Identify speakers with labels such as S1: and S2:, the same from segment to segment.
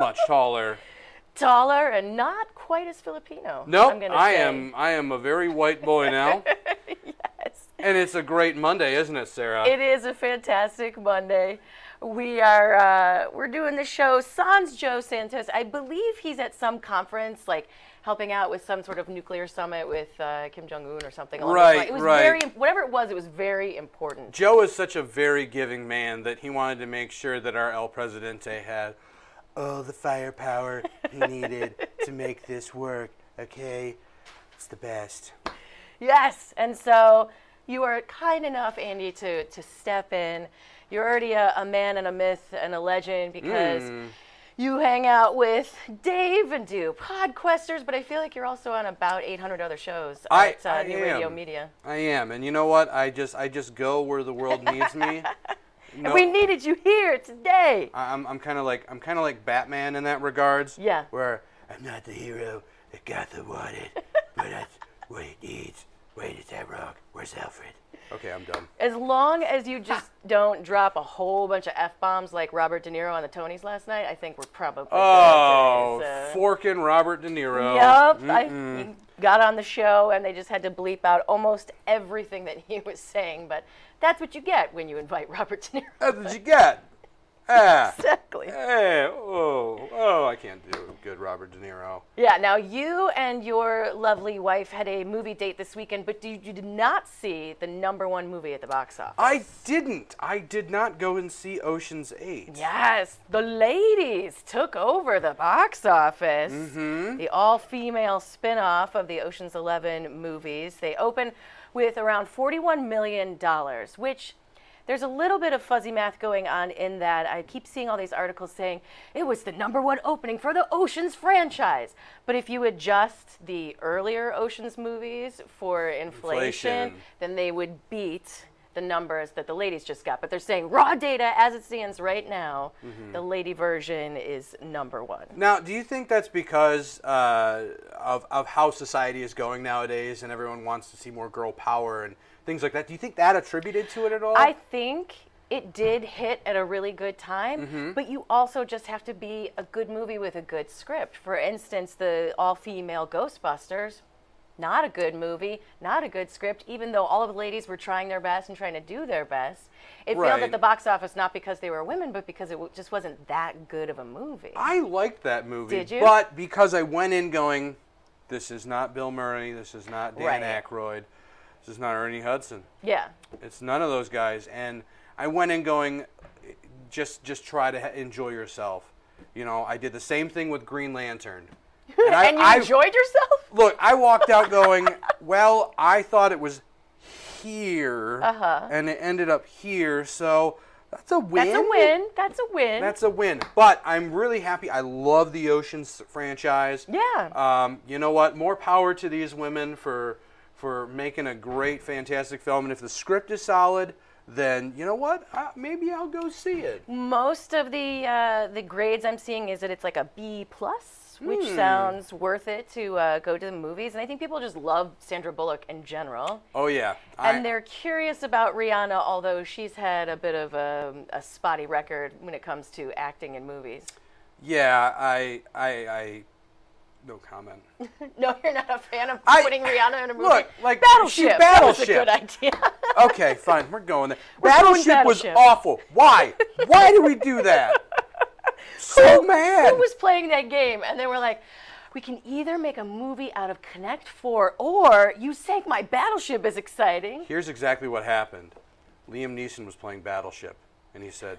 S1: much taller.
S2: Taller and not quite as Filipino.
S1: Nope,
S2: I'm
S1: I
S2: say.
S1: am. I am a very white boy now,
S2: Yes.
S1: and it's a great Monday, isn't it, Sarah?
S2: It is a fantastic Monday. We are uh, we're doing the show. Sans Joe Santos, I believe he's at some conference, like helping out with some sort of nuclear summit with uh, Kim Jong Un or something. along
S1: Right.
S2: It was
S1: right.
S2: very whatever it was. It was very important.
S1: Joe is such a very giving man that he wanted to make sure that our El Presidente had all the firepower he needed to make this work. Okay, it's the best.
S2: Yes, and so you are kind enough, Andy, to to step in. You're already a, a man and a myth and a legend because
S1: Hmm.
S2: you hang out with Dave and do Podquesters, but I feel like you're also on about 800 other shows
S1: I-
S2: at uh,
S1: I
S2: New Radio
S1: am.
S2: Media.
S1: I am, and you know what? I just I just go where the world needs me. No,
S2: We needed you here today.
S1: I- I'm I'm kind of like I'm kind of like Batman in that regards.
S2: Yeah.
S1: Where I'm not the hero that Gotham wanted, but that's what it needs. Wait, is that wrong? Where's Alfred? Okay, I'm done.
S2: As long as you just don't drop a whole bunch of f bombs like Robert De Niro on the Tonys last night, I think we're probably good
S1: Oh,
S2: today, so-
S1: forking Robert De Niro.
S2: Yep. I he got on the show and they just had to bleep out almost everything that he was saying, but that's what you get when you invite Robert De Niro.
S1: That's what you get. Ah.
S2: exactly.
S1: Hey, oh, oh, I can't do good Robert De Niro.
S2: Yeah, now you and your lovely wife had a movie date this weekend, but you, you did not see the number one movie at the box office.
S1: I didn't. I did not go and see Ocean's 8.
S2: Yes, the ladies took over the box office. The all female spin off of the Ocean's 11 movies. They open with around $41 million, which there's a little bit of fuzzy math going on in that. I keep seeing all these articles saying it was the number one opening for the Ocean's franchise. But if you adjust the earlier Ocean's movies for inflation,
S1: Inflation.
S2: then they would beat the numbers that the ladies just got. But they're saying raw data as it stands right now,
S1: Mm-hmm.
S2: the lady version is number one.
S1: Now, do you think that's because uh, of, of how society is going nowadays and everyone wants to see more girl power and things like that? Do you think that attributed to it at all?
S2: I think it did hit at a really good time,
S1: Mm-hmm.
S2: but you also just have to be a good movie with a good script. For instance, the all female Ghostbusters, not a good movie, not a good script, even though all of the ladies were trying their best and trying to do their best. It failed at the box office not because they were women, but because it just wasn't that good of a movie.
S1: I liked that movie.
S2: Did you?
S1: But because I went in going, this is not Bill Murray, this is not Dan
S2: Right.
S1: Aykroyd, is not Ernie Hudson.
S2: yeah.
S1: It's none of those guys. And I went in going, just just try to enjoy yourself. You know, I did the same thing with Green Lantern. And, I,
S2: and you
S1: I-
S2: enjoyed yourself?
S1: Look, I walked out going, well, I thought it was here,
S2: Uh-huh.
S1: and it ended up here, so that's a win.
S2: That's a win. That's a win.
S1: That's a win. But I'm really happy. I love the Oceans franchise.
S2: Yeah.
S1: Um, you know what? More power to these women for for making a great, fantastic film. And if the script is solid, then you know what? Uh, maybe I'll go see it.
S2: Most of the uh, the grades I'm seeing is that it's like a B plus, which
S1: Hmm.
S2: sounds worth it to uh, go to the movies. And I think people just love Sandra Bullock in general,
S1: Oh yeah. I-
S2: and they're curious about Rihanna, although she's had a bit of a, a spotty record when it comes to acting in movies.
S1: yeah. I I I. No comment.
S2: No, you're not a fan of
S1: I-
S2: putting Rihanna in a movie.
S1: Look, like,
S2: Battleship.
S1: she-
S2: That was a good idea.
S1: Okay, fine. We're going there.
S2: We're going
S1: Battleship was awful. Why? Why did we do that? So mad.
S2: Who was playing that game? And they were like, we can either make a movie out of Connect Four, or you sank my battleship is exciting.
S1: Here's exactly what happened. Liam Neeson was playing Battleship, and he said,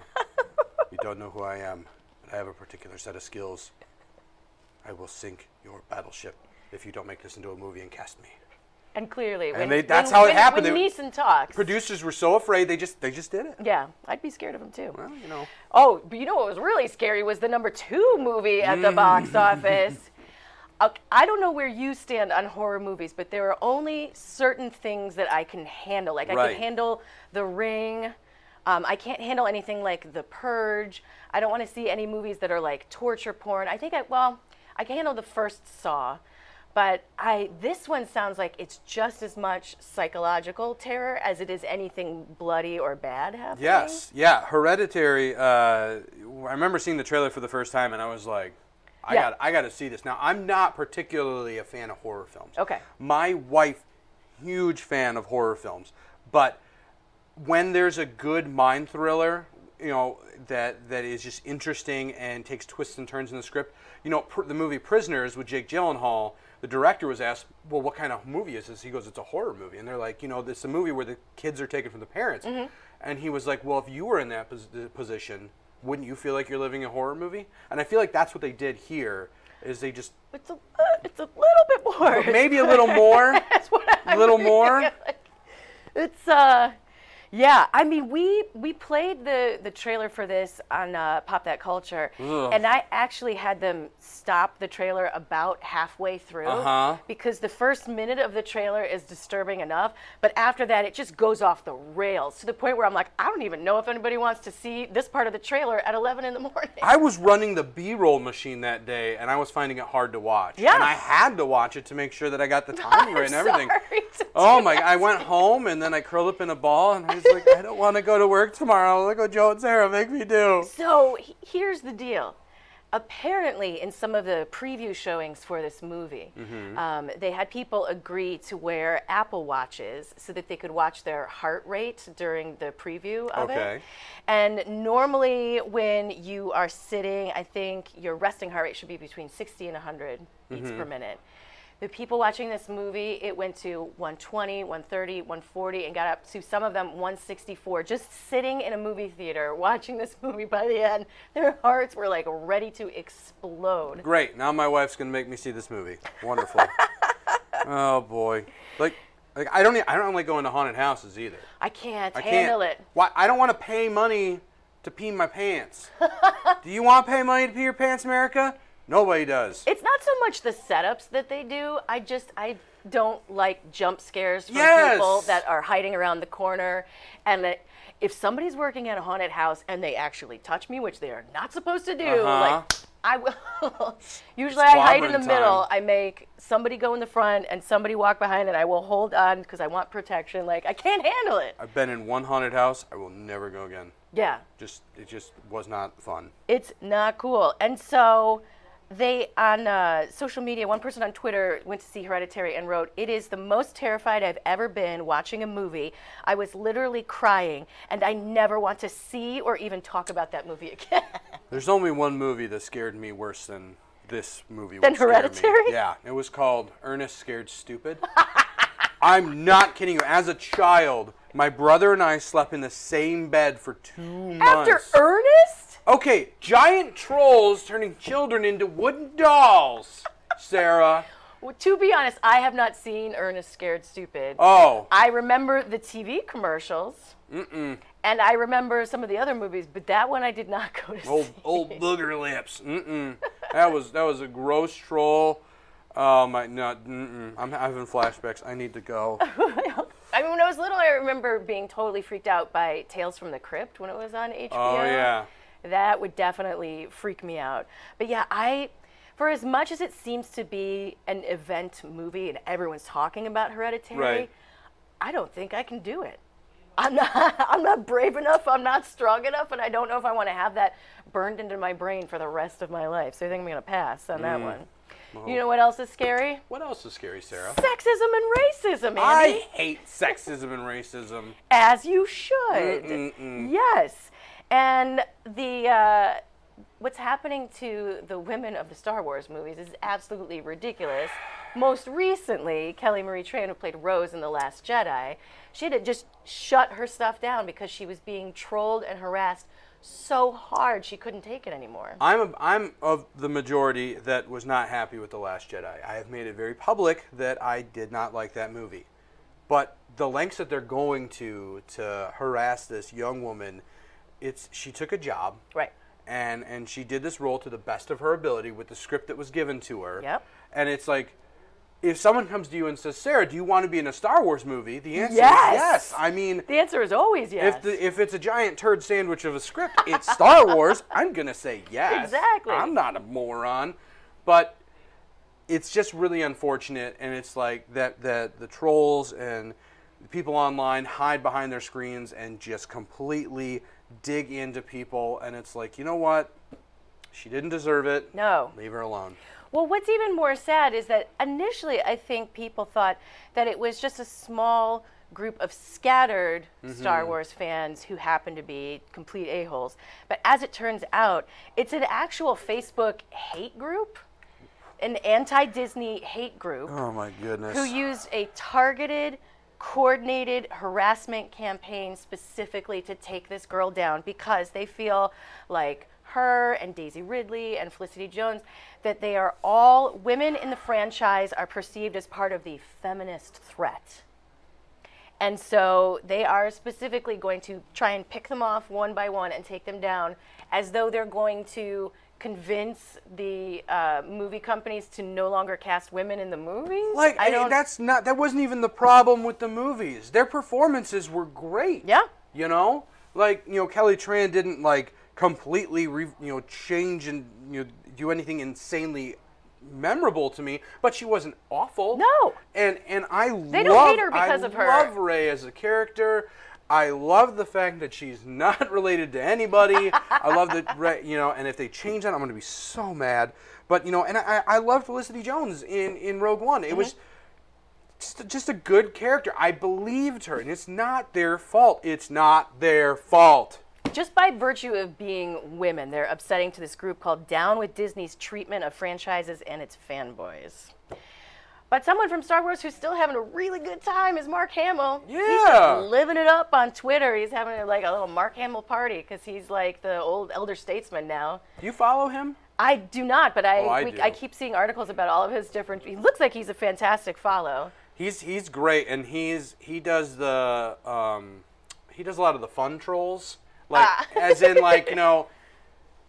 S1: "You don't know who I am, but I have a particular set of skills. I will sink your battleship if you don't make this into a movie and cast me."
S2: And clearly, when,
S1: they- that's
S2: when-
S1: how it
S2: when-
S1: happened.
S2: When
S1: They-
S2: Neeson talks,
S1: Producers were so afraid they just they just did it.
S2: yeah, I'd be scared of him too.
S1: Well, you know.
S2: Oh, but you know what was really scary was the number two movie at the
S1: Mm.
S2: box office. Uh, I don't know where you stand on horror movies, but there are only certain things that I can handle. Like I
S1: Right.
S2: can handle The Ring. Um, I can't handle anything like The Purge. I don't want to see any movies that are like torture porn. I think I well, I can handle the first Saw, But I this one sounds like it's just as much psychological terror as it is anything bloody or bad happening.
S1: Yes, yeah. Hereditary. Uh, I remember seeing the trailer for the first time, and I was like, I
S2: Yeah.
S1: got, I got to see this. Now, I'm not particularly a fan of horror films.
S2: Okay.
S1: My wife, huge fan of horror films, but when there's a good mind thriller, you know that that is just interesting and takes twists and turns in the script. You know, pr- the movie Prisoners with Jake Gyllenhaal. The director was asked, "Well, what kind of movie is this?" He goes, "It's a horror movie," and they're like, "You know, this is a movie where the kids are taken from the parents." And he was like, "Well, if you were in that pos- position, wouldn't you feel like you're living a horror movie?" And I feel like that's what they did here. Is they just
S2: It's a uh, it's a little bit more.
S1: maybe a little more,
S2: That's what
S1: a little more.
S2: It's uh yeah, I mean we we played the the trailer for this on uh, Pop That Culture,
S1: Ugh.
S2: and I actually had them stop the trailer about halfway through
S1: Uh-huh.
S2: because the first minute of the trailer is disturbing enough, but after that it just goes off the rails to the point where I'm like, I don't even know if anybody wants to see this part of the trailer at 11 in the morning.
S1: I was running the B-roll machine that day, and I was finding it hard to watch.
S2: Yeah.
S1: And I had to watch it to make sure that I got the timing right and everything. Oh my! I went home and then I curled up in a ball, and I like, I don't want to go to work tomorrow. Look what Joe and Sarah make me do.
S2: So he- here's the deal. Apparently, in some of the preview showings for this movie,
S1: Mm-hmm.
S2: um, they had people agree to wear Apple Watches so that they could watch their heart rate during the preview of
S1: Okay.
S2: it. And normally, when you are sitting, I think your resting heart rate should be between 60 and 100 beats
S1: Mm-hmm.
S2: per minute. The people watching this movie, it went to 120, 130, 140, and got up to some of them 164. Just sitting in a movie theater watching this movie by the end, their hearts were like ready to explode.
S1: Great. Now my wife's gonna make me see this movie. Wonderful. oh boy. Like, like I don't. I don't like going to haunted houses either.
S2: I can't
S1: I
S2: handle
S1: can't.
S2: it.
S1: Why? I don't want to pay money to pee my pants. Do you want to pay money to pee your pants, America? Nobody does.
S2: It's not so much the setups that they do. I just I don't like jump scares from
S1: Yes.
S2: people that are hiding around the corner, and that if somebody's working at a haunted house and they actually touch me, which they are not supposed to do,
S1: Uh-huh.
S2: like I will. usually, I hide in the
S1: Squabbling
S2: middle. I make somebody go in the front and somebody walk behind, and I will hold on because I want protection. Like I can't handle it.
S1: I've been in one haunted house. I will never go again.
S2: Yeah.
S1: Just it just was not fun.
S2: It's not cool. And so they on uh, social media, one person on Twitter went to see Hereditary and wrote, "It is the most terrified I've ever been watching a movie. I was literally crying, and I never want to see or even talk about that movie again."
S1: There's only one movie that scared me worse than this movie.
S2: Than. Hereditary?
S1: Yeah, it was called Ernest Scared Stupid. I'm not kidding you. As a child, my brother and I slept in the same bed for two months.
S2: After Ernest,
S1: Okay, giant trolls turning children into wooden dolls. Sarah.
S2: well, to be honest, I have not seen Ernest Scared Stupid.
S1: Oh.
S2: I remember the TV commercials. Mm-mm. And I remember some of the other movies, but that one I did not go to
S1: Old
S2: see.
S1: old booger lips. Mm-mm. That was that was a gross troll. Um, oh my no. Mm-mm. I'm having flashbacks. I need to go.
S2: I mean, when I was little, I remember being totally freaked out by Tales from the Crypt when it was on HBO.
S1: Oh yeah.
S2: That would definitely freak me out. But yeah, I, for as much as it seems to be an event movie and everyone's talking about Hereditary,
S1: Right.
S2: I don't think I can do it. I'm not, I'm not brave enough, I'm not strong enough, and I don't know if I want to have that burned into my brain for the rest of my life. So I think I'm going to pass on
S1: Mm.
S2: that one. You know what else is scary?
S1: What else is scary, Sarah?
S2: Sexism and racism, Andy.
S1: I hate sexism and racism.
S2: as you should.
S1: Mm-mm-mm.
S2: Yes, and the uh, what's happening to the women of the Star Wars movies is absolutely ridiculous. Most recently, Kelly Marie Tran, who played Rose in The Last Jedi, she had to just shut her stuff down because she was being trolled and harassed so hard she couldn't take it anymore.
S1: I'm a, I'm of the majority that was not happy with the Last Jedi. I have made it very public that I did not like that movie, but the lengths that they're going to to harass this young woman, it's she took a job.
S2: Right.
S1: and and she did this role to the best of her ability with the script that was given to her.
S2: Yep.
S1: And it's like, if someone comes to you and says, "Sarah, do you want to be in a Star Wars movie?" The answer
S2: Yes.
S1: is yes. I mean,
S2: The answer is always yes.
S1: if the if it's a giant turd sandwich of a script, it's Star Wars. I'm gonna say yes.
S2: Exactly.
S1: I'm not a moron, but it's just really unfortunate, and it's like that that the trolls and the people online hide behind their screens and just completely dig into people, and it's like you know what, she didn't deserve it.
S2: No.
S1: leave her alone.
S2: Well, what's even more sad is that initially I think people thought that it was just a small group of scattered mm-hmm. Star Wars fans who happened to be complete a-holes. But as it turns out, it's an actual Facebook hate group, an anti Disney hate group
S1: Oh my goodness.
S2: who used a targeted, coordinated harassment campaign specifically to take this girl down because they feel like her and Daisy Ridley and Felicity Jones that they are all women in the franchise are perceived as part of the feminist threat. And so they are specifically going to try and pick them off one by one and take them down as though they're going to convince the uh, movie companies to no longer cast women in the movies.
S1: like
S2: I
S1: eh,
S2: don't.
S1: that's not that wasn't even the problem with the movies. Their performances were great.
S2: Yeah.
S1: You know, like you know Kelly Tran didn't like completely re, you know change and you know do anything insanely memorable to me, but she wasn't awful.
S2: No.
S1: And and I
S2: They
S1: love,
S2: don't hate her because
S1: I
S2: of her.
S1: love Rey as a character. I love the fact that she's not related to anybody. I love that, you know, and if they change that, I'm going to be so mad. But you know, and I, I love Felicity Jones in in Rogue One. It was just, just a good character. I believed her, and it's not their fault. It's not their fault.
S2: just by virtue of being women, they're upsetting to this group called Down with Disney's treatment of franchises and its fanboys. But someone from Star Wars who's still having a really good time is Mark Hamill.
S1: Yeah.
S2: He's just living it up on Twitter. He's having like a little Mark Hamill party because he's like the old elder statesman now.
S1: Do you follow him?
S2: I do not, but I
S1: Oh, I
S2: we. I keep seeing articles about all of his different. He looks like he's a fantastic follow.
S1: He's he's great, and he's he does the um, he does a lot of the fun trolls, like
S2: Ah.
S1: as in like you know,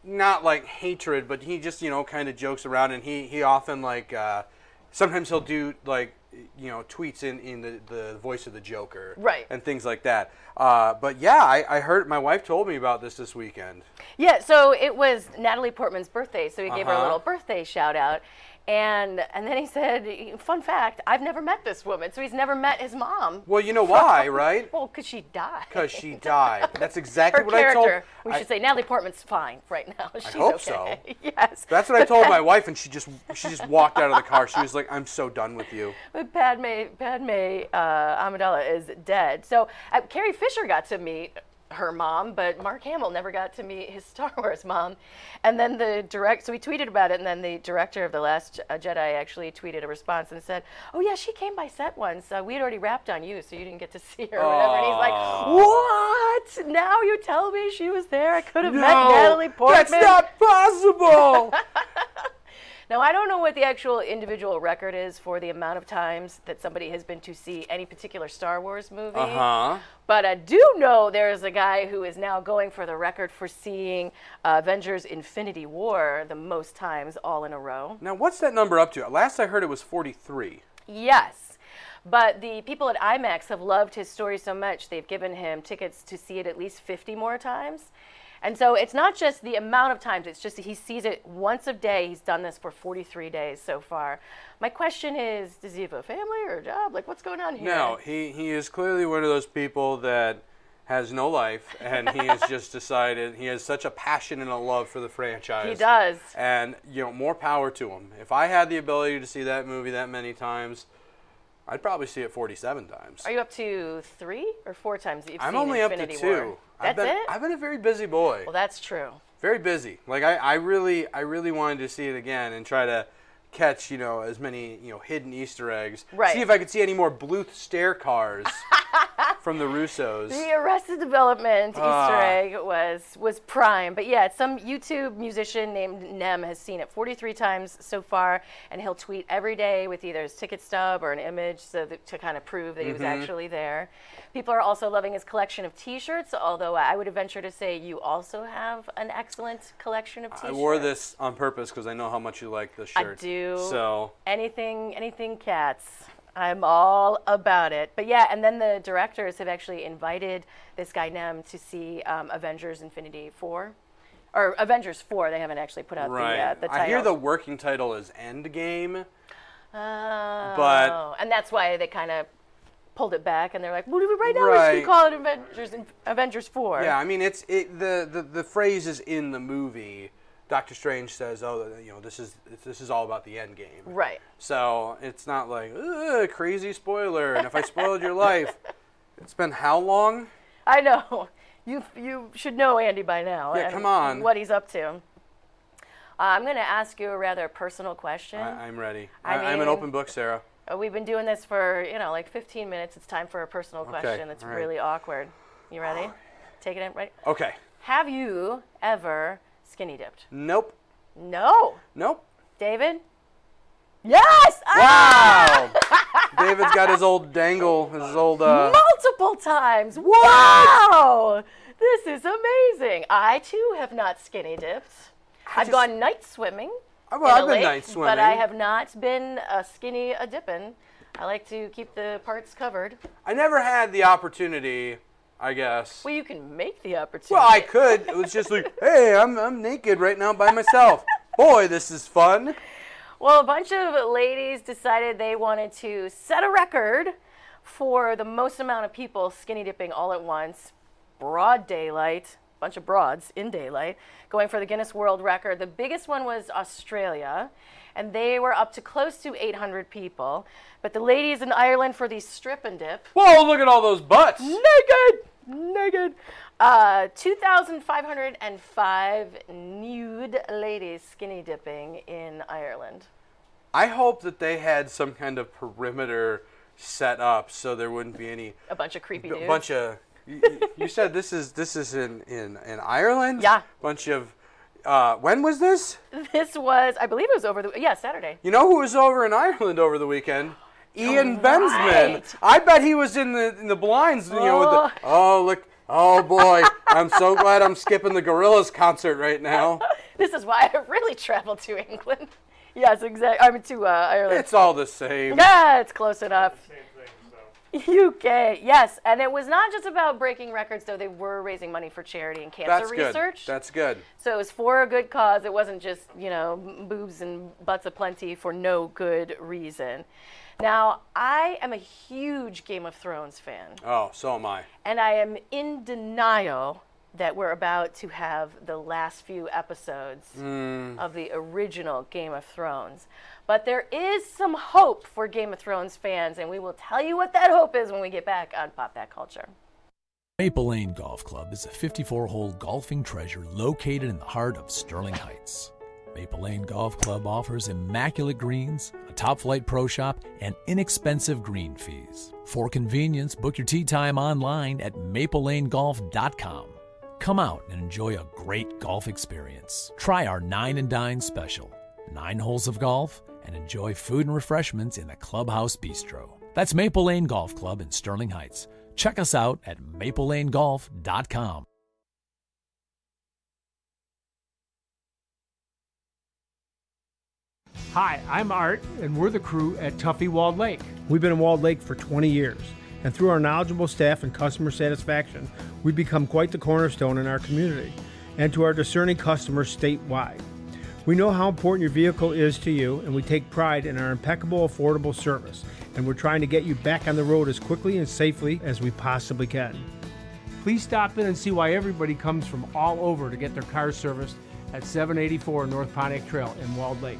S1: not like hatred, but he just you know kind of jokes around, and he he often like uh, sometimes he'll do like you know tweets in in the, the voice of the Joker,
S2: Right.
S1: and things like that. Uh, but yeah, I, I heard my wife told me about this this weekend.
S2: Yeah, so it was Natalie Portman's birthday, so he gave her a
S1: Uh-huh.
S2: little birthday shout out. And and then he said, "Fun fact: I've never met this woman, so he's never met his mom.
S1: Well, you know why, right?
S2: Well, because she died.
S1: Because she died. That's exactly
S2: her
S1: what I told.
S2: character. we
S1: I-
S2: should say Natalie Portman's fine right now. She's
S1: hope
S2: okay. yes.
S1: That's what I told my wife, and she just she just walked out of the car. She was like, "I'm so done with you."
S2: But Padme, Padme uh, Amidala is dead. So uh, Carrie Fisher got to meet her mom, but Mark Hamill never got to meet his Star Wars mom. And then the direct, so we tweeted about it, and then the director of the Last Jedi actually tweeted a response and said, "Oh yeah, she came by set once. Uh, we had already wrapped on you, so you didn't get to see her." Or whatever. And he's like, "What? Now you tell me she was there? I could have met Natalie Portman."
S1: that's not possible.
S2: Now, I don't know what the actual individual record is for the amount of times that somebody has been to see any particular Star Wars movie.
S1: uh huh.
S2: But I do know there's a guy who is now going for the record for seeing uh, Avengers Infinity War the most times all in a row.
S1: Now, what's that number up to? Last I heard, it was 43.
S2: Yes. But the people at IMAX have loved his story so much, they've given him tickets to see it at least 50 more times. And so it's not just the amount of times, it's just that he sees it once a day. He's done this for 43 days so far. My question is does he have a family or a job? Like, what's going on here?
S1: No, he he is clearly one of those people that has no life, and he has just decided he has such a passion and a love for the franchise.
S2: He does.
S1: And you know, more power to him. If I had the ability to see that movie that many times, I'd probably see it 47 times.
S2: Are you up to three or four times that you've
S1: I'm
S2: seen
S1: only
S2: Infinity
S1: up to two.
S2: War?
S1: I've been,
S2: it?
S1: I've been a very busy boy.
S2: well, that's true.
S1: very busy. Like I, I really, I really wanted to see it again and try to catch, you know, as many, you know, hidden Easter eggs.
S2: Right.
S1: See if I could see any more Bluth stair cars from the Russos.
S2: The Arrested Development
S1: Ah.
S2: Easter egg was was prime, but yeah, some YouTube musician named Nem has seen it 43 times so far, and he'll tweet every day with either his ticket stub or an image so that, to kind of prove that he was
S1: Mm-hmm.
S2: actually there. People are also loving his collection of T-shirts, although I would venture to say you also have an excellent collection of T-shirts.
S1: I wore this on purpose because I know how much you like the shirt.
S2: I do.
S1: So
S2: anything anything cats i'm all about it but yeah and then the directors have actually invited this guy nem to see um, avengers infinity 4 or Avengers Four. They haven't actually put out
S1: Right.
S2: the uh, the title.
S1: I hear the working title is Endgame.
S2: Oh,
S1: but-
S2: and that's why they kind of pulled it back, and they're like, "What do we right now? We should call it Avengers Avengers Four.
S1: Yeah, I mean it's it the, the the phrase is in the movie. Doctor Strange says, "Oh, you know, this is this is all about the end game."
S2: Right.
S1: So it's not like Ugh, crazy spoiler. And if I spoiled your life, it's been how long?
S2: I know. You you should know Andy by now.
S1: Yeah, come on.
S2: What he's up to. Uh, I'm going to ask you a rather personal question.
S1: I, I'm ready.
S2: I
S1: I, am
S2: mean-
S1: an open book, Sarah.
S2: Uh, We've been doing this for you know like 15 minutes. It's time for a personal question that's
S1: right.
S2: really awkward. You ready? Take it in. Right.
S1: Okay.
S2: Have you ever skinny dipped?
S1: Nope.
S2: No.
S1: Nope.
S2: David? Yes! Ah!
S1: Wow. David's got his old dangle, his old. Uh,
S2: Multiple times. Wow! This is amazing. I too have not skinny dipped. I've
S1: just-
S2: gone night swimming.
S1: well,
S2: in a
S1: I've been
S2: lake,
S1: night swimming.
S2: But I have not been a skinny a dipping. I like to keep the parts covered.
S1: I never had the opportunity, I guess.
S2: Well, you can make the opportunity.
S1: Well, I could. It was just like, hey, I'm I'm naked right now by myself. Boy, this is fun.
S2: Well, a bunch of ladies decided they wanted to set a record for the most amount of people skinny dipping all at once, broad daylight, A bunch of broads in daylight, going for the Guinness World Record. The biggest one was Australia, and they were up to close to 800 people. But the ladies in Ireland for the strip and dip,
S1: Whoa, look at all those butts.
S2: naked, naked. Uh, 2,505 nude ladies skinny dipping in Ireland.
S1: I hope that they had some kind of perimeter set up so there wouldn't be any
S2: A bunch of creepy
S1: a
S2: dudes.
S1: bunch of. You, you said this is this is in in in Ireland.
S2: Yeah.
S1: Bunch of. Uh, when was this?
S2: This was, I believe it was over the, yeah, Saturday.
S1: You know who was over in Ireland over the weekend? Ian Bensman.
S2: right.
S1: I bet he was in the in the blinds. You know, with the, oh look, oh boy, I'm so glad I'm skipping the Gorillaz concert right now.
S2: This is why I really traveled to England. Yes, exactly. I mean, to uh, Ireland.
S1: It's all the same.
S2: yeah, it's close enough.
S3: Same thing, so.
S2: UK, yes. And it was not just about breaking records, though. They were raising money for charity and cancer
S1: That's good.
S2: research.
S1: That's good.
S2: So it was for a good cause. It wasn't just, you know, boobs and butts aplenty for no good reason. Now, I am a huge Game of Thrones fan.
S1: Oh, so am I.
S2: and I am in denial that we're about to have the last few episodes hmm. of the original Game of Thrones. But there is some hope for Game of Thrones fans, and we will tell you what that hope is when we get back on Pop That Culture.
S4: Maple Lane Golf Club is a 54 hole golfing treasure located in the heart of Sterling Heights. Maple Lane Golf Club offers immaculate greens, a top flight pro shop, and inexpensive green fees. For convenience, book your tee time online at maplelanegolf.com. Come out and enjoy a great golf experience. Try our Nine and Dine special nine holes of golf and enjoy food and refreshments in the Clubhouse Bistro. That's Maple Lane Golf Club in Sterling Heights. Check us out at maplelanegolf.com.
S3: Hi, I'm Art, and we're the crew at Tuffy Walled Lake.
S5: We've been in Walled Lake for 20 years, and through our knowledgeable staff and customer satisfaction, we've become quite the cornerstone in our community and to our discerning customers statewide. We know how important your vehicle is to you, and we take pride in our impeccable, affordable service, and we're trying to get you back on the road as quickly and safely as we possibly can.
S3: Please stop in and see why everybody comes from all over to get their car serviced at 784 North Pontiac Trail in Walled Lake.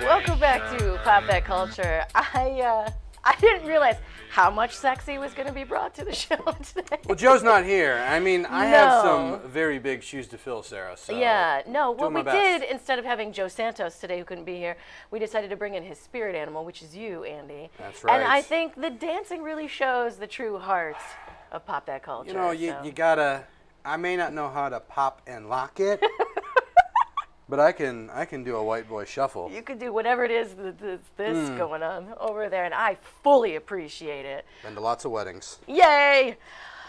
S2: Welcome back to Pop That Culture. I uh, I didn't realize how much sexy was going to be brought to the show today.
S1: Well, Joe's not here. I mean, I have some very big shoes to fill, Sarah. So
S2: yeah, no. What we
S1: best.
S2: did instead of having Joe Santos today, who couldn't be here, we decided to bring in his spirit animal, which is you, Andy.
S1: That's right.
S2: And I think the dancing really shows the true heart of Pop That Culture.
S1: You know, you,
S2: so.
S1: you gotta. I may not know how to pop and lock it, but I can. I can do a white boy shuffle.
S2: You can do whatever it is that- that's this
S1: Hmm.
S2: going on over there, and I fully appreciate it.
S1: Been to lots of weddings.
S2: Yay!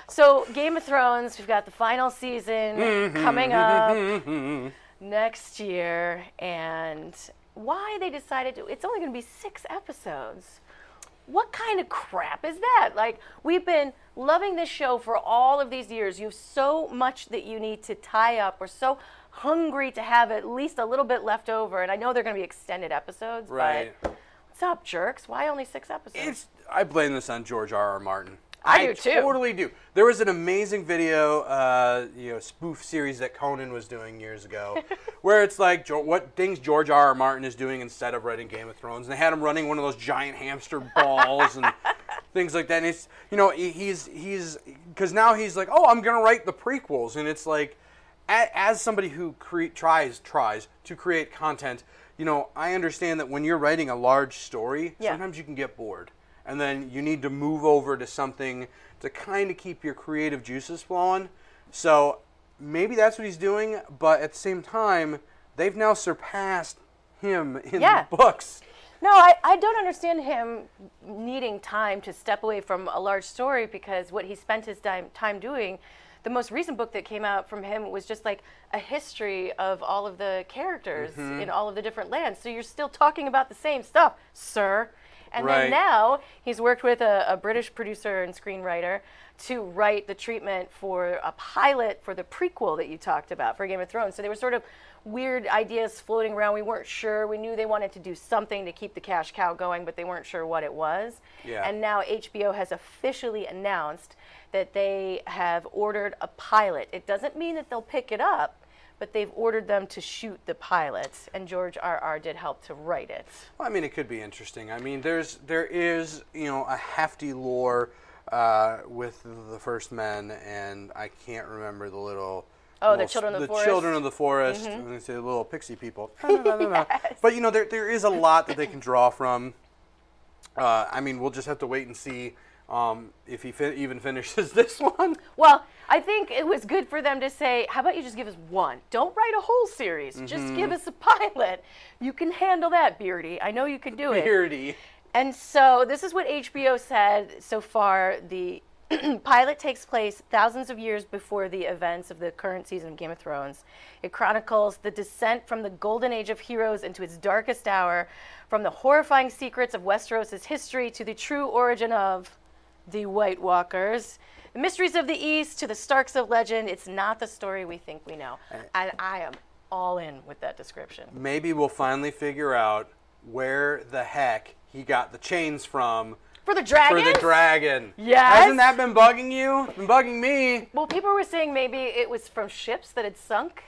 S2: So, Game of Thrones, we've got the final season
S1: Mm-hmm.
S2: coming up next year, and why they decided to, it's only going to be six episodes. What kind of crap is that? Like, we've been loving this show for all of these years. You have so much that you need to tie up. We're so hungry to have at least a little bit left over, and I know they're going to be extended episodes,
S1: Right.
S2: but what's up, jerks? Why only six episodes?
S1: It's. I blame this on George R. R. Martin.
S2: I do too.
S1: Totally do. There was an amazing video, uh, you know, spoof series that Conan was doing years ago, where it's like Jo- what things George R. R. Martin is doing instead of writing Game of Thrones, and they had him running one of those giant hamster balls and things like that. And it's you know he's he's because now he's like, oh, I'm gonna write the prequels, and it's like, as somebody who cre- tries tries to create content, you know, I understand that when you're writing a large story,
S2: Yeah.
S1: sometimes you can get bored, and then you need to move over to something to kind of keep your creative juices flowing. So maybe that's what he's doing, but at the same time, they've now surpassed him in
S2: Yeah.
S1: the books.
S2: No, I, I don't understand him needing time to step away from a large story because what he spent his time, time doing, the most recent book that came out from him was just like a history of all of the characters
S1: Mhm.
S2: in all of the different lands. So you're still talking about the same stuff, sir. And
S1: Right.
S2: then now he's worked with a, a British producer and screenwriter to write the treatment for a pilot for the prequel that you talked about for Game of Thrones. So there were sort of weird ideas floating around. We weren't sure. We knew they wanted to do something to keep the cash cow going, but they weren't sure what it was.
S1: Yeah.
S2: And now HBO has officially announced that they have ordered a pilot. It doesn't mean that they'll pick it up, but they've ordered them to shoot the pilots, and George R. R. did help to write it.
S1: Well, I mean, it could be interesting. I mean, there's there is you know a hefty lore uh, with the First Men, and I can't remember the little.
S2: Oh, the Children of the Forest?
S1: children of the forest.
S2: Mhm.
S1: I'm say the little pixie people. No. But you know, there there is a lot that they can draw from. Uh, I mean, we'll just have to wait and see um, if he fi- even finishes this one.
S2: Well, I think it was good for them to say, how about you just give us one? Don't write a whole series. Just
S1: Mhm.
S2: give us a pilot. You can handle that, Beardy. I know you can do it.
S1: Beardy.
S2: And so this is what HBO said so far. The pilot takes place thousands of years before the events of the current season of Game of Thrones. It chronicles the descent from the golden age of heroes into its darkest hour, from the horrifying secrets of Westeros' history to the true origin of the White Walkers. The mysteries of the East to the Starks of legend. It's not the story we think we know. Uh, and I am all in with that description.
S1: Maybe we'll finally figure out where the heck he got the chains from
S2: For the dragon?
S1: For the dragon.
S2: Yes.
S1: Hasn't that been bugging you? It's been bugging me.
S2: Well, people were saying maybe it was from ships that had sunk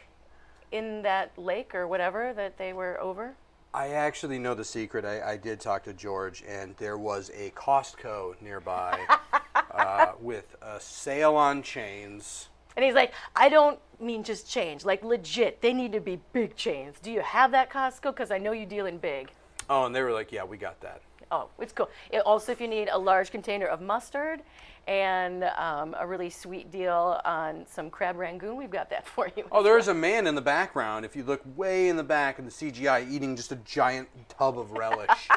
S2: in that lake or whatever that they were over.
S1: I actually know the secret. I, I did talk to George, and there was a Costco nearby uh, with a sale on chains.
S2: And he's like, I don't mean just change, like legit. They need to be big chains. Do you have that Costco? Because I know you deal in big.
S1: Oh, and they were like, "Yeah, we got that."
S2: Oh, it's cool. It, also, if you need a large container of mustard and um, a really sweet deal on some crab rangoon, we've got that for you.
S1: Oh, there's a man in the background. If you look way in the back in the CGI, eating just a giant tub of relish.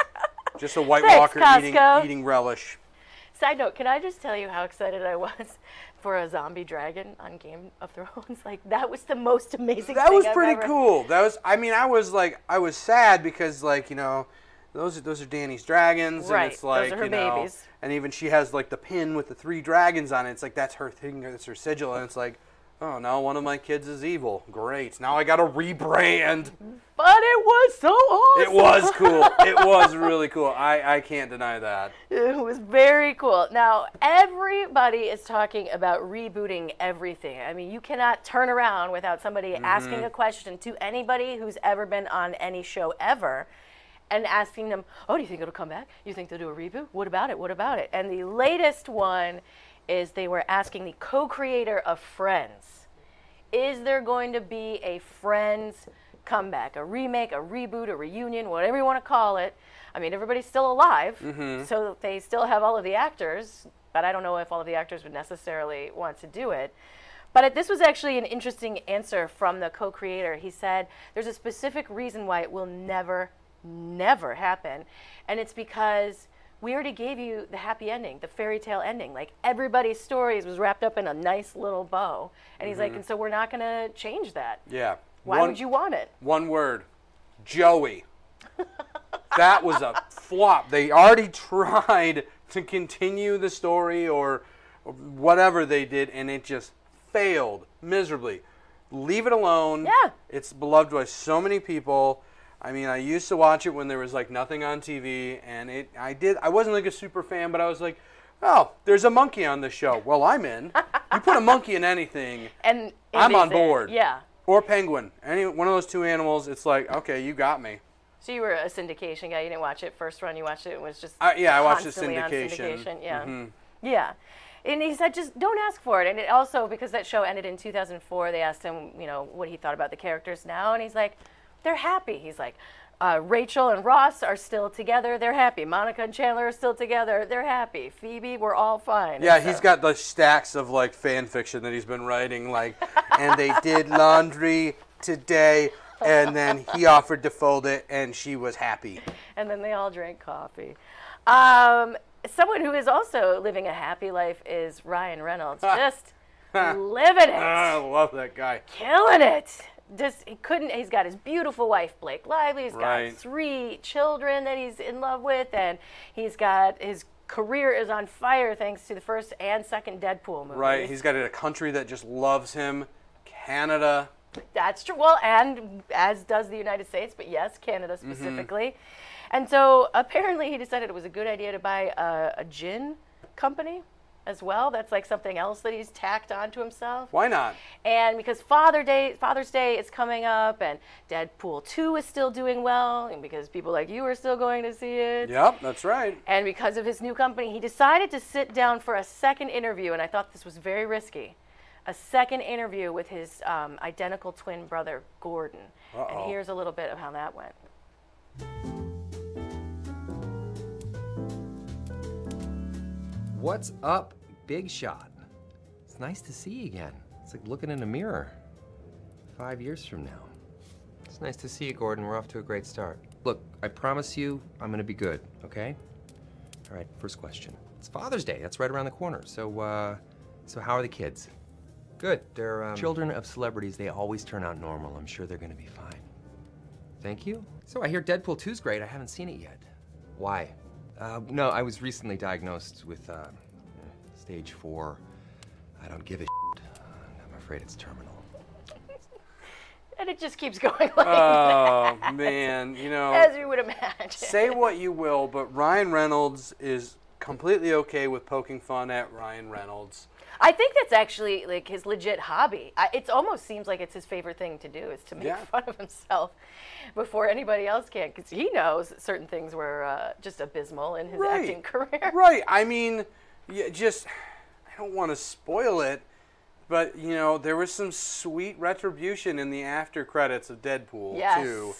S1: just a White
S2: Thanks,
S1: Walker eating
S2: Costco.
S1: eating relish.
S2: Side note, can I just tell you how excited I was for a zombie dragon on Game of Thrones? Like, that was the most amazing
S1: That
S2: thing
S1: was pretty
S2: ever-
S1: cool. That was. I mean, I was like, I was sad because like you know, those are those are Dany's dragons,
S2: Right,
S1: and it's like you know,
S2: babies.
S1: and even she has like the pin with the three dragons on it. It's like that's her thing. That's her sigil, and it's like, Oh, now one of my kids is evil. Great. Now I got to rebrand.
S2: But it was so awesome.
S1: It was cool. it was really cool. I, I can't deny that.
S2: It was very cool. Now, everybody is talking about rebooting everything. I mean, you cannot turn around without somebody mm-hmm. asking a question to anybody who's ever been on any show ever and asking them, Oh, do you think it'll come back? You think they'll do a reboot? What about it? What about it? And the latest one is they were asking the co creator of Friends is there going to be a Friends comeback, a remake, a reboot, a reunion, whatever you want to call it? I mean, everybody's still alive, mm-hmm. so they still have all of the actors, but I don't know if all of the actors would necessarily want to do it. But this was actually an interesting answer from the co creator. He said there's a specific reason why it will never, never happen, and it's because we already gave you the happy ending, the fairy tale ending. Like everybody's stories was wrapped up in a nice little bow. And he's like, mm-hmm. and so we're not going to change that.
S1: Yeah.
S2: Why
S1: One-
S2: would you want it?
S1: One word Joey. that was a flop. They already tried to continue the story or whatever they did, and it just failed miserably. Leave it alone.
S2: Yeah.
S1: It's beloved by so many people. I mean, I used to watch it when there was like nothing on TV, and it. I did. I wasn't like a super fan, but I was like, oh, there's a monkey on the show. Well, I'm in. you put a monkey in anything,
S2: And
S1: I'm on
S2: is it.
S1: board.
S2: Yeah.
S1: or penguin. Any one of those two animals. It's like, okay, you got me.
S2: So you were a syndication guy. You didn't watch it first run. You watched it. It was just
S1: I- yeah, I watched the syndication.
S2: syndication. Yeah,
S1: Mhm.
S2: yeah. And he said, just don't ask for it. And it also because that show ended in 2004, they asked him, you know, what he thought about the characters now, and he's like, they're happy. He's like. Uh, Rachel and Ross are still together. They're happy. Monica and Chandler are still together. They're happy. Phoebe, we're all fine.
S1: Yeah,
S2: And
S1: he's
S2: so-
S1: got the stacks of like fan fiction that he's been writing, like, and they did laundry today, and then he offered to fold it, and she was happy.
S2: and then they all drank coffee. Um, someone who is also living a happy life is Ryan Reynolds, just living it,
S1: I love that guy.
S2: killing it. Just he couldn't. He's got his beautiful wife Blake Lively. He's
S1: Right.
S2: got three children that he's in love with, and he's got his career is on fire thanks to the first and second Deadpool movies.
S1: Right, he's got a country that just loves him, Canada.
S2: That's true. Well, and as does the United States, but yes, Canada
S1: Mm-hmm.
S2: specifically. And so apparently he decided it was a good idea to buy a, a gin company as well. That's like something else that he's tacked onto himself.
S1: Why not?
S2: And because Father Day, Father's Day is coming up, and Deadpool 2 is still doing well, and because people like you are still going to see it.
S1: Yep, that's right.
S2: And because of his new company, he decided to sit down for a second interview, and I thought this was very risky. A second interview with his um, identical twin brother, Gordon.
S1: Uh-oh.
S2: And here's a little bit of how that went.
S6: What's up, Big Shot? It's nice to see you again. It's like looking in a mirror. Five years from now. It's nice to see you, Gordon. We're off to a great start. Look, I promise you I'm gonna be good, okay? All right, first question. It's Father's Day. That's right around the corner. So, uh, so how are the kids? Good. They're um, children of celebrities. They always turn out normal. I'm sure they're gonna be fine. Thank you. So I hear Deadpool 2's great. I haven't seen it yet. Why? Uh, no, I was recently diagnosed with uh, stage four. I don't give a shit. I'm afraid it's terminal.
S2: And it just keeps going like
S1: Oh
S2: that.
S1: man, you know.
S2: As you would imagine.
S1: Say what you will, but Ryan Reynolds is completely okay with poking fun at Ryan Reynolds.
S2: I think that's actually like his legit hobby. I, it almost seems like it's his favorite thing to do is to make
S1: Yeah.
S2: fun of himself before anybody else can, because he knows certain things were uh, just abysmal in his
S1: Right.
S2: acting career.
S1: Right. I mean, yeah, just I don't want to spoil it, but you know, there was some sweet retribution in the after credits of Deadpool
S2: Yes.
S1: too.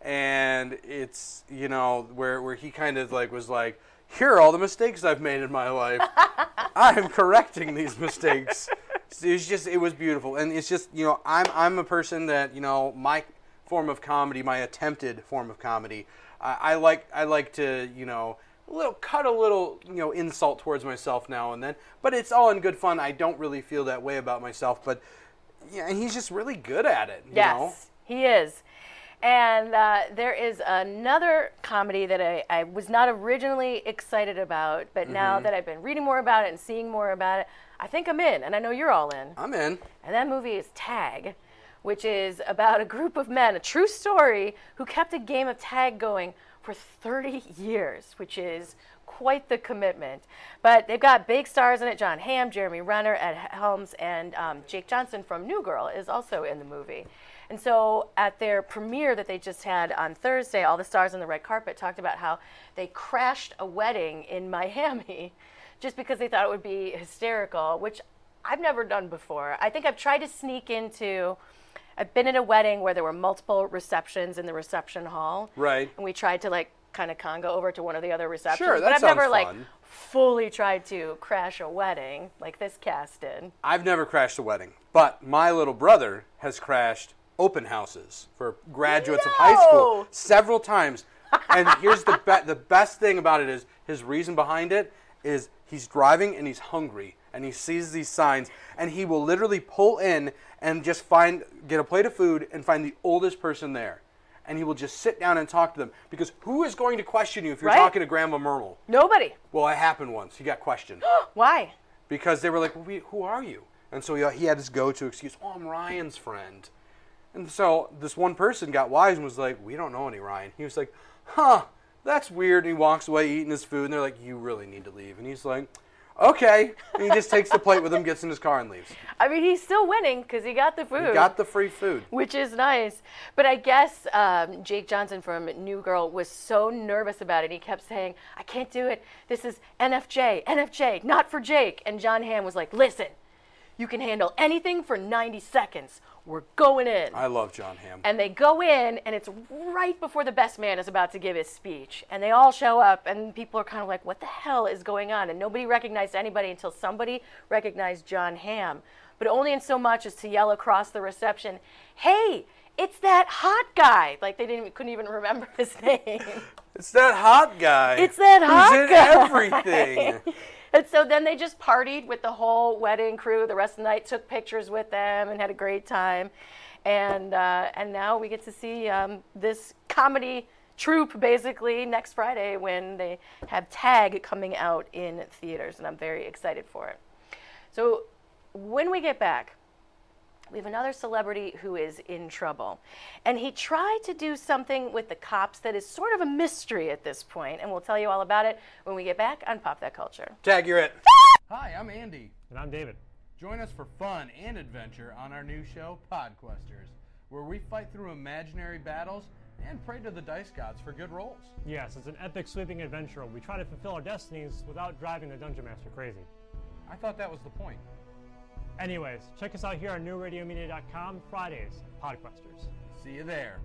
S1: And it's, you know, where where he kind of like was like, "Here are all the mistakes I've made in my life. I'm correcting these mistakes." So It's just it was beautiful. And it's just, you know, I'm I'm a person that, you know, my form of comedy, my attempted form of comedy, I, I like I like to, you know, a little cut a little you know insult towards myself now and then but it's all in good fun i don't really feel that way about myself but yeah and he's just really good at it you
S2: Yes,
S1: know
S2: he is. And uh, there is another comedy that I, I was not originally excited about, but now
S1: Mhm.
S2: that I've been reading more about it and seeing more about it, I think I'm in, and I know you're all in.
S1: I'm in.
S2: And that movie is Tag, which is about a group of men, a true story, who kept a game of tag going for 30 years, which is quite the commitment. But they've got big stars in it Jon Hamm, Jeremy Renner, Ed Helms, and um, Jake Johnson from New Girl is also in the movie. And so at their premiere that they just had on Thursday, all the stars on the red carpet talked about how they crashed a wedding in Miami just because they thought it would be hysterical, which I've never done before. I think I've tried to sneak into. I've been in a wedding where there were multiple receptions in the reception hall.
S1: Right.
S2: And we tried to like kind of conga over to one of the other receptions.
S1: Sure, that but
S2: I've never
S1: sounds
S2: like
S1: fun.
S2: fully tried to crash a wedding like this cast did.
S1: I've never crashed a wedding, but my little brother has crashed open houses for graduates of high school several times. And here's the be- the best thing about it is his reason behind it is he's driving and he's hungry and he sees these signs and he will literally pull in and just find get a plate of food and find the oldest person there. And he will just sit down and talk to them because who is going to question you if you're
S2: Right.
S1: talking to Grandma Merle?
S2: Nobody.
S1: Well, it happened once. He got questioned
S2: Why?
S1: because they were like, well, we, "Who are you?" And so he, he had his go-to excuse, "Oh, I'm Ryan's friend." And so this one person got wise and was like, "We don't know any Ryan." He was like, "Huh, that's weird." And he walks away eating his food, and they're like, "You really need to leave." And he's like, "Okay." And he just takes the plate with him, gets in his car, and leaves.
S2: I mean, he's still winning because he got the food.
S1: He got the free food.
S2: which is nice. But I guess um, Jake Johnson from New Girl was so nervous about it. He kept saying, I can't do it. This is NFJ, NFJ, not for Jake. And Jon Hamm was like, listen, you can handle anything for 90 seconds. We're going in.
S1: I love Jon Hamm.
S2: And they go in, and it's right before the best man is about to give his speech. And they all show up, and people are kind of like, what the hell is going on? And nobody recognized anybody until somebody recognized Jon Hamm. But only in so much as to yell across the reception, hey, it's that hot guy. Like they didn't, couldn't even remember his name.
S1: It's that hot guy.
S2: It's that hot
S1: Who's in everything.
S2: and so then they just partied with the whole wedding crew the rest of the night, took pictures with them, and had a great time. And uh, and now we get to see um, this comedy troupe basically next Friday when they have Tag coming out in theaters, and I'm very excited for it. So when we get back, we have another celebrity who is in trouble. And he tried to do something with the cops that is sort of a mystery at this point, and we'll tell you all about it when we get back on Pop That Culture.
S1: Tag, you're it. Hi, I'm Andy.
S3: And I'm David.
S1: Join us for fun and adventure on our new show, Podquesters, where we fight through imaginary battles and pray to the dice gods for good rolls.
S3: Yes, it's an epic sweeping adventure. We try to fulfill our destinies without driving the Dungeon Master crazy.
S1: I thought that was the point.
S3: Anyways, check us out here on newradiomedia.com Fridays, Podquesters.
S1: See you there.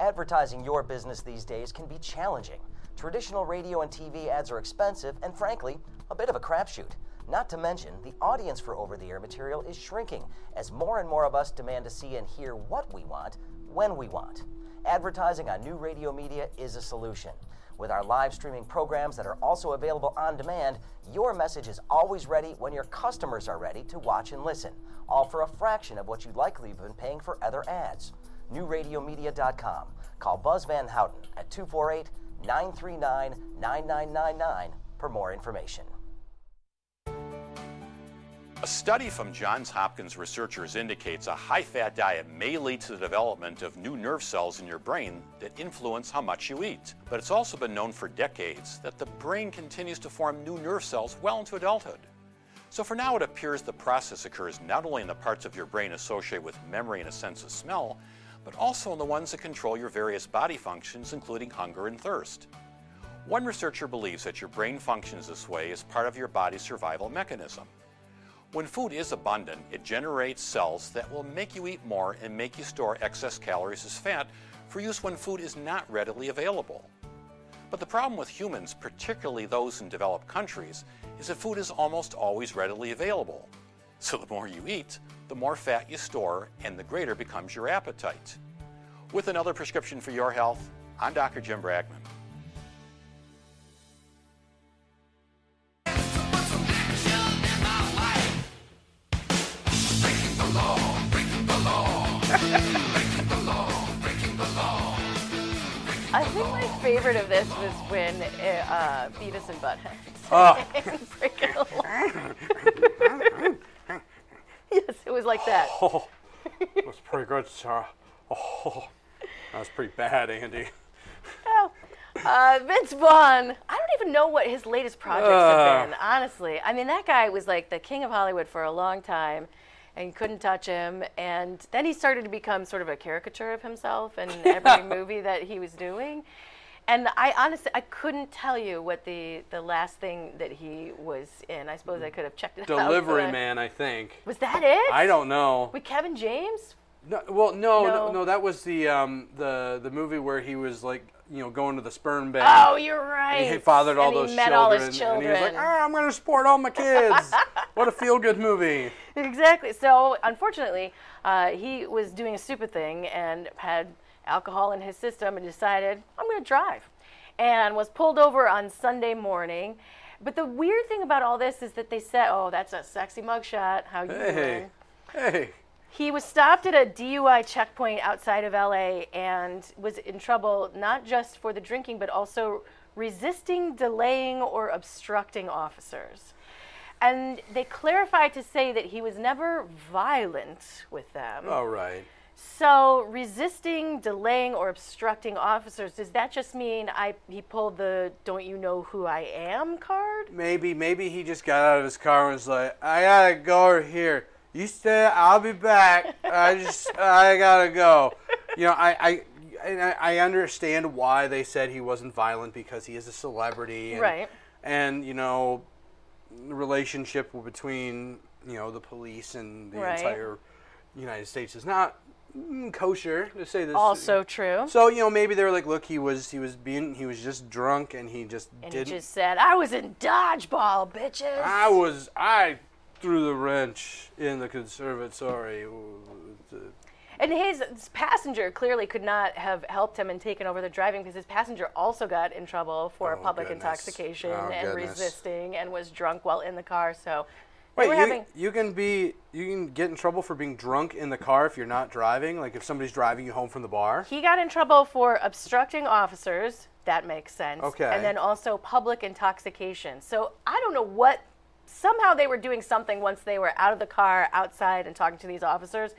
S7: Advertising your business these days can be challenging. Traditional radio and TV ads are expensive and, frankly, a bit of a crapshoot. Not to mention, the audience for over the air material is shrinking as more and more of us demand to see and hear what we want when we want. Advertising on new radio media is a solution. With our live streaming programs that are also available on demand, your message is always ready when your customers are ready to watch and listen, all for a fraction of what you'd likely have been paying for other ads. NewRadioMedia.com. Call Buzz Van Houten at 248 939 9999 for more information.
S8: A study from Johns Hopkins researchers indicates a high fat diet may lead to the development of new nerve cells in your brain that influence how much you eat. But it's also been known for decades that the brain continues to form new nerve cells well into adulthood. So for now, it appears the process occurs not only in the parts of your brain associated with memory and a sense of smell, but also in the ones that control your various body functions, including hunger and thirst. One researcher believes that your brain functions this way as part of your body's survival mechanism. When food is abundant, it generates cells that will make you eat more and make you store excess calories as fat for use when food is not readily available. But the problem with humans, particularly those in developed countries, is that food is almost always readily available. So the more you eat, the more fat you store, and the greater becomes your appetite. With another prescription for your health, I'm Dr. Jim Bragman.
S2: I think my favorite of this was when uh, Beavis and Butthead.
S1: Oh.
S2: yes, it was like that.
S1: Oh, that was pretty good, Sarah. Oh, that was pretty bad, Andy. Oh.
S2: Uh, Vince Vaughn. I don't even know what his latest projects uh. have ah. been, honestly. I mean, that guy was like the king of Hollywood for a long time and couldn't touch him. And then he started to become sort of a caricature of himself in every movie that he was doing. And I honestly, I couldn't tell you what the, the last thing that he was in. I suppose I could have checked it out.
S1: Delivery Man, I think.
S2: Was that it?
S1: I don't know.
S2: With Kevin James?
S1: No, well, no, no,
S2: No.
S1: no, that was the um, the the movie where he was like, you know, going to the sperm bank.
S2: Oh, you're
S1: And he fathered all those
S2: met
S1: children,
S2: all his
S1: and he was like,
S2: children.
S1: ah, I'm going to support all my kids. what a feel good movie.
S2: Exactly. So, unfortunately, uh, he was doing a stupid thing and had alcohol in his system and decided, I'm going to drive. And was pulled over on Sunday morning. But the weird thing about all this is that they said, oh, that's a sexy mugshot. How you
S1: Hey,
S2: doing?
S1: hey.
S2: He was stopped at a DUI checkpoint outside of LA and was in trouble not just for the drinking, but also resisting, delaying, or obstructing officers. And they clarified to say that he was never violent with them.
S1: All right.
S2: So, resisting, delaying, or obstructing officers, does that just mean I he pulled the don't you know who I am card?
S1: Maybe, maybe he just got out of his car and was like, I gotta go over here. You stay, I'll be back. I just, I gotta go. You know, I, I, I I understand why they said he wasn't violent because he is a celebrity. And,
S2: Right.
S1: And, you know, the relationship between, you know, the police and the
S2: Right.
S1: entire United States is not kosher to say this.
S2: Also true.
S1: So, you know, maybe they were like, look, he was, he was being, he was just drunk and he just
S2: And
S1: didn't.
S2: he just said, I was in dodgeball, bitches.
S1: I was I threw the wrench in the conservatory.
S2: And his passenger clearly could not have helped him and taken over the driving because his passenger also got in trouble for
S1: Oh,
S2: public
S1: goodness.
S2: intoxication
S1: Oh,
S2: and
S1: goodness.
S2: resisting and was drunk while in the car. So
S1: Wait, you,
S2: having
S1: you can be you can get in trouble for being drunk in the car if you're not driving. Like if somebody's driving you home from the bar.
S2: he got in trouble for obstructing officers. That makes sense.
S1: Okay.
S2: And then also public intoxication. So I don't know what. Somehow they were doing something once they were out of the car, outside, and talking to these officers.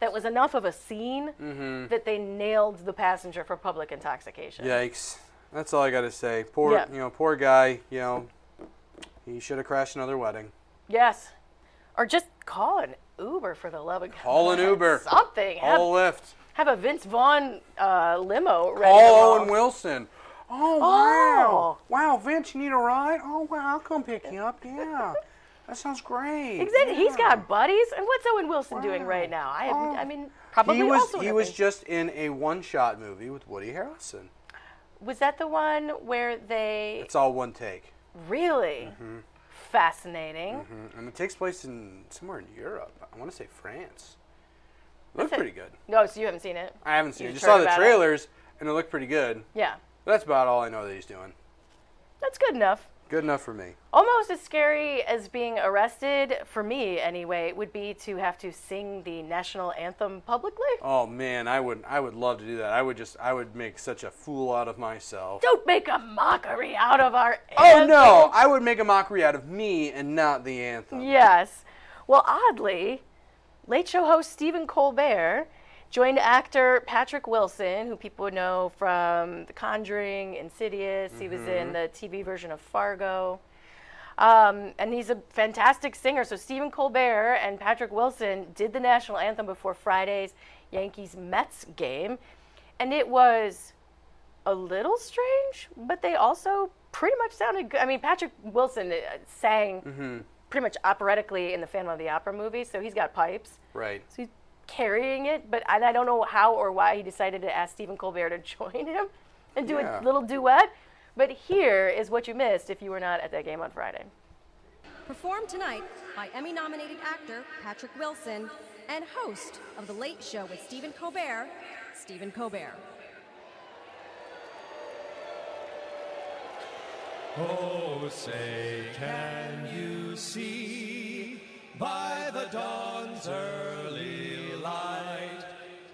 S2: That was enough of a scene
S1: Mm-hmm.
S2: that they nailed the passenger for public intoxication.
S1: Yikes! That's all I got to say. Poor
S2: Yeah.
S1: you know poor guy. You know he should have crashed another wedding.
S2: Yes. Or just call an Uber for the love of God.
S1: Call an Uber.
S2: Something. Have,
S1: Call a Lyft.
S2: have a Vince Vaughn uh, limo ready.
S1: Call. Owen Wilson. Oh
S2: Oh.
S1: wow! Wow, Vince, you need a ride? Oh wow, I'll come pick you up. Yeah, that sounds great.
S2: Exactly. He's
S1: Yeah.
S2: got buddies. And what's Owen Wilson doing right now? I have, I mean, probably
S1: he was
S2: also
S1: he
S2: nothing.
S1: was just in a one-shot movie with Woody Harrelson.
S2: Was that the one where they
S1: It's all one take.
S2: really
S1: Mm-hmm.
S2: fascinating?
S1: Mm-hmm. And it takes place in somewhere in Europe. I want to say France. Looked
S2: That's it.
S1: pretty good.
S2: No, so you haven't seen it.
S1: I haven't seen
S2: You
S1: it. Just
S2: heard
S1: saw the
S2: about it?
S1: trailers, and it looked pretty good.
S2: Yeah,
S1: But that's about all I know that he's doing.
S2: that's good enough.
S1: Good enough for me.
S2: Almost as scary as being arrested, for me anyway, would be to have to sing the national anthem publicly.
S1: Oh man, I would I would love to do that. I would just I would make such a fool out of myself.
S2: Don't make a mockery out of our
S1: Oh no, I would make a mockery out of me and not the anthem.
S2: Yes. Well, oddly, late show host Stephen Colbert joined actor Patrick Wilson, who people would know from The Conjuring, Insidious. He was in
S9: Mhm.
S2: the TV version of Fargo. Um, and he's a fantastic singer. So Stephen Colbert and Patrick Wilson did the national anthem before Friday's Yankees Mets game. And it was a little strange, but they also pretty much sounded good. I mean, Patrick Wilson uh, sang
S1: Mm-hmm.
S2: pretty much operatically in the Phantom of the Opera movie, so he's got pipes.
S1: Right.
S2: So he's carrying it, but I, I don't know how or why he decided to ask Stephen Colbert to join him and do
S9: Yeah.
S2: a little duet. But here is what you missed if you were not at that game on Friday.
S10: Performed tonight by Emmy nominated actor Patrick Wilson and host of The Late Show with Stephen Colbert, Stephen Colbert.
S11: Oh, say, can you see by the dawn's early light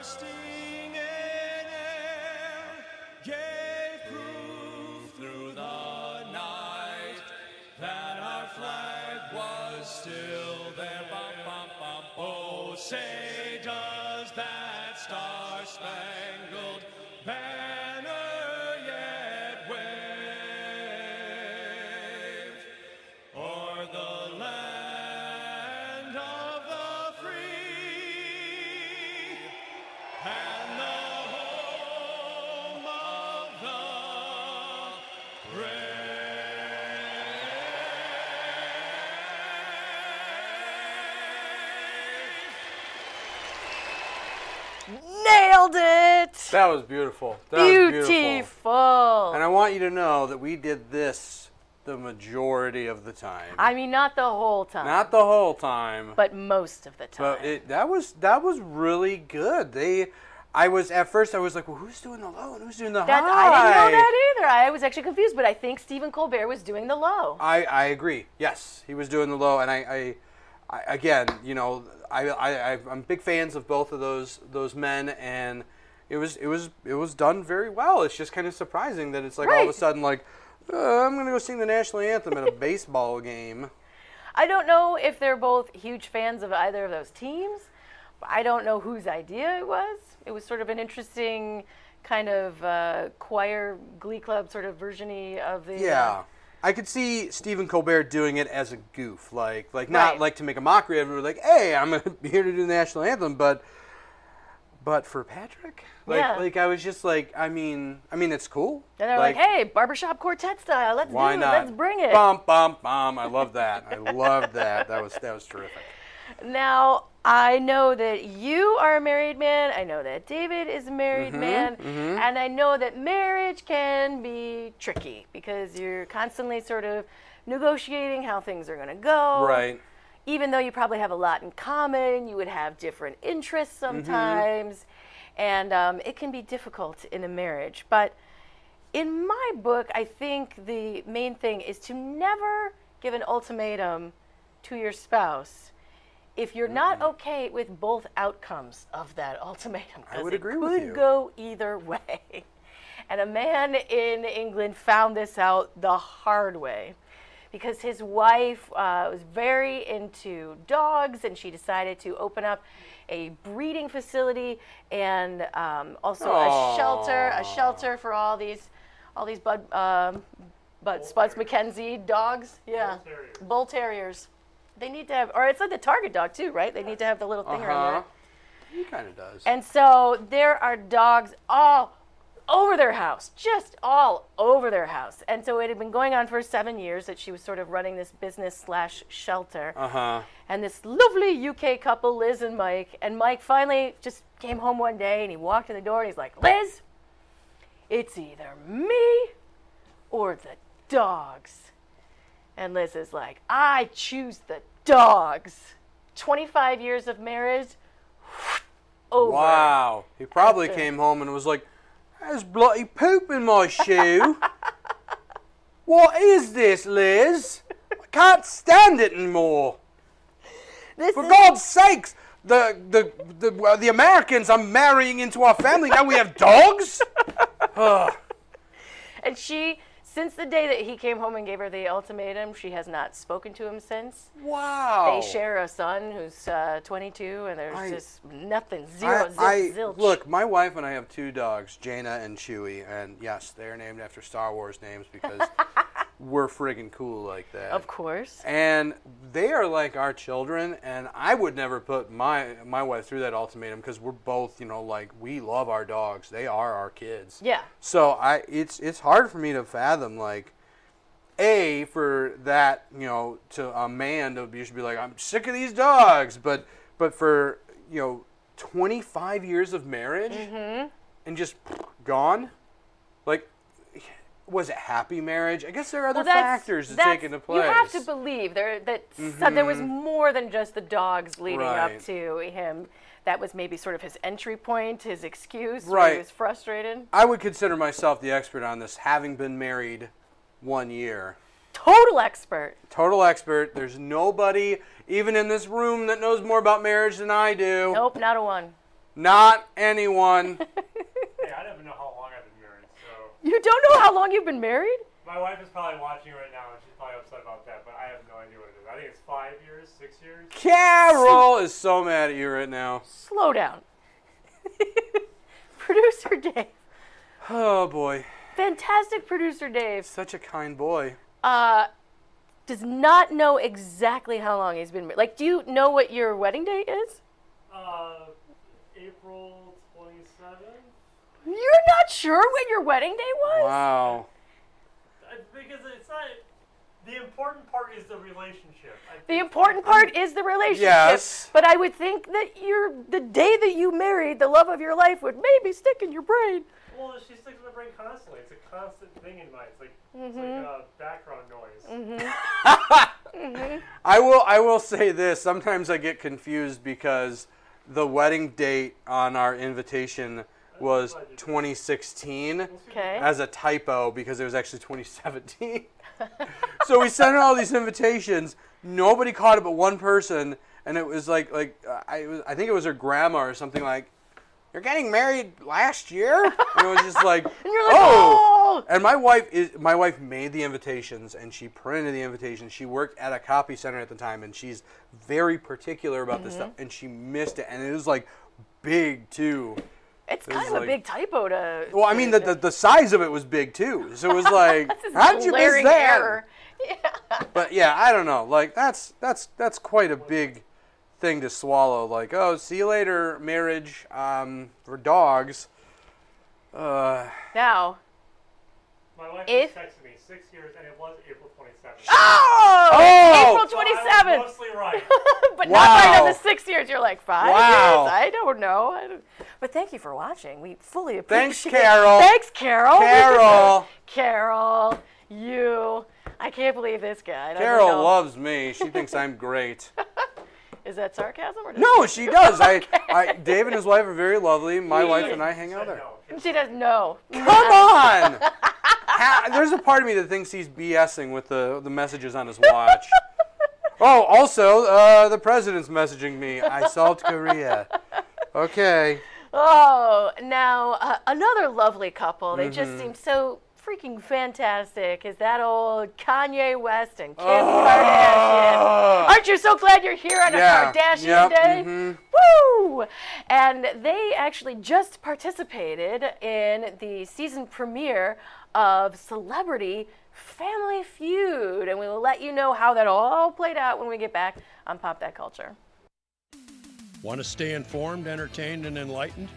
S11: bursting
S2: Nailed it!
S1: That was beautiful. That was beautiful.
S2: Beautiful.
S1: And I want you to know that we did this the majority of the time.
S2: I mean, not the whole time,
S1: Not the whole time,
S2: but most of the time.
S1: but it, that was that was really good. They, I was at first I was like, well, who's doing the low and who's doing the
S2: That,
S1: high?
S2: I didn't know that either. I was actually confused, but I think Stephen Colbert was doing the low.
S1: I, I agree. Yes, he was doing the low, and I, I, I again, you know, I, I, I'm big fans of both of those those men, and it was it was it was done very well. It's just kind of surprising that it's like all of a
S2: Right.
S1: sudden like uh, I'm gonna go sing the national anthem at a baseball game.
S2: I don't know if they're both huge fans of either of those teams. I don't know whose idea it was. It was sort of an interesting kind of uh, choir glee club sort of version of the. uh,
S1: Yeah. I could see Stephen Colbert doing it as a goof, like like not
S2: Right.
S1: like to make a mockery of it, like, hey, I'm gonna here to do the national anthem, but but for Patrick, like
S2: Yeah.
S1: like I was just like, I mean, I mean, it's cool.
S2: And they're like, "Hey, barbershop quartet style. Let's do it. Let's bring it."
S1: Bum bum bum. I love that. I love that. That was that was terrific.
S2: Now, I know that you are a married man. I know that David is a married
S1: Mhm,
S2: man.
S1: mhm.
S2: And I know that marriage can be tricky because you're constantly sort of negotiating how things are going to go.
S1: Right.
S2: Even though you probably have a lot in common, you would have different interests
S1: Mm-hmm.
S2: sometimes. And um, it can be difficult in a marriage. But in my book, I think the main thing is to never give an ultimatum to your spouse if you're not okay with both outcomes of that ultimatum.
S1: I
S2: 'cause
S1: would
S2: it
S1: agree
S2: could
S1: with you.
S2: go either way. And a man in England found this out the hard way because his wife uh, was very into dogs and she decided to open up a breeding facility and um, also a shelter, a shelter for all these, all these Bud, um, Bud Spuds MacKenzie dogs. Yeah, bull terriers. They need to have, or it's like the target dog too, right? They need to have the little thing around there.
S1: Uh-huh. He kind of does.
S2: And so there are dogs all over their house, just all over their house. And so it had been going on for seven years that she was sort of running this business slash shelter.
S1: Uh huh.
S2: And this lovely UK couple, Liz and Mike, and Mike finally just came home one day and he walked in the door and he's like, Liz, it's either me or the dogs. And Liz is like, I choose the dogs. 25 years of marriage, over.
S1: Wow. He probably
S2: After-
S1: came home and was like, "There's bloody poop in my shoe. what is this, Liz? I can't stand it anymore.
S2: This
S1: For
S2: is-
S1: God's sakes." The, the the well, the Americans I'm marrying into our family now we have dogs.
S2: And she, since the day that he came home and gave her the ultimatum, she has not spoken to him since.
S1: Wow.
S2: They share a son who's uh, 22, and there's
S1: I-
S2: just nothing, zero, zip,
S1: I-
S2: zilch.
S1: look, my wife and I have two dogs, Jaina and Chewie, and yes, they are named after Star Wars names because we're friggin' cool like that.
S2: Of course.
S1: And they are like our children, and I would never put my my wife through that ultimatum because we're both, you know, like we love our dogs. They are our kids.
S2: Yeah.
S1: So I, it's it's hard for me to fathom like. A for that, you know, to a man to be, should be like, I'm sick of these dogs, but but for you know, 25 years of marriage
S2: Mm-hmm.
S1: and just gone. Was it happy marriage? I guess there are other
S2: Well, that's-
S1: factors to take into place.
S2: You have to believe there that so there was
S1: Mhm.
S2: more than just the dogs leading
S1: Right.
S2: up to him. That was maybe sort of his entry point, his excuse.
S1: Right.
S2: he was frustrated.
S1: I would consider myself the expert on this, having been married one year.
S2: Total expert.
S1: Total expert. There's nobody, even in this room, that knows more about marriage than I do.
S2: Nope, not a one.
S1: Not anyone.
S9: Hey, I don't even know how long I've been married, so
S2: You don't know how long you've been married?
S9: my wife is probably watching right now, and she's probably upset about that. But I have no idea what it is. I think it's five years, six years.
S1: Carol is so mad at you right now.
S2: Slow down. Producer Dave.
S1: Oh boy.
S2: Fantastic producer Dave.
S1: Such a kind boy.
S2: Uh does not know exactly how long he's been married. Like, do you know what your wedding date is?
S9: Uh, April 27th.
S2: You're not sure when your wedding day was?
S1: Wow.
S9: Because it's not. The important part is the relationship. I
S2: The important part is the relationship.
S1: Yes.
S2: But I would think that you're the day that you married, the love of your life would maybe stick in your brain.
S9: Well, she sticks in my brain constantly. It's a constant thing in mine. It's like it's
S2: Mhm.
S9: like uh, background noise.
S2: Mm-hmm.
S1: I will I will say this. Sometimes I get confused because the wedding date on our invitation was 2016
S2: Okay.
S1: as a typo because it was actually 2017. so we sent out all these invitations. Nobody caught it but one person, and it was like like uh, I was, I think it was her grandma or something like. You're getting married last year, and it was just like,
S2: you're like, "Oh!"
S1: And my wife is my wife made the invitations and she printed the invitations. She worked at a copy center at the time, and she's very particular about this
S2: Mhm.
S1: stuff. And she missed it, and it was like big too.
S2: It's kind
S1: was
S2: of a big typo to.
S1: Well, I mean, the, the, the size of it was big too. So it was like, how did you miss
S2: glaring
S1: that?
S2: error.
S1: But yeah, I don't know. Like that's that's that's quite a big thing to swallow. Like, oh, see you later, marriage um, for dogs. Uh,
S2: Now,
S9: My wife
S2: If-
S9: just texted me six years, and it was April 27th.
S2: Oh!
S1: Oh!
S2: April
S9: So I
S2: 27th.
S9: mostly right.
S2: but not right on the six years. You're like five
S1: Wow.
S2: years. I don't know. I don't... But thank you for watching. We fully appreciate
S1: Thanks,
S2: appreciate.
S1: Carol.
S2: Thanks, Carol.
S1: Carol.
S2: Carol. You. I can't believe this guy.
S1: Carol
S2: know.
S1: loves me. She thinks I'm great.
S2: Is that sarcasm or?
S1: No, she does. I, I, Dave and his wife are very lovely. My wife and I hang out there.
S2: She does no.
S1: Come on. Ha- There's a part of me that thinks he's BSing with the the messages on his watch. Oh, also, uh, the president's messaging me. I solved Korea. Okay.
S2: Oh, now uh, another lovely couple. They just
S1: Mhm.
S2: seem so freaking fantastic. Is that old Kanye West and Kim
S1: Oh.
S2: Kardashian? Aren't you so glad you're here on
S1: Yeah,
S2: a Kardashian
S1: yep,
S2: day?
S1: mhm.
S2: Woo! And they actually just participated in the season premiere of Celebrity Family Feud, and we will let you know how that all played out when we get back on Pop That Culture.
S12: Want to stay informed, entertained, and enlightened?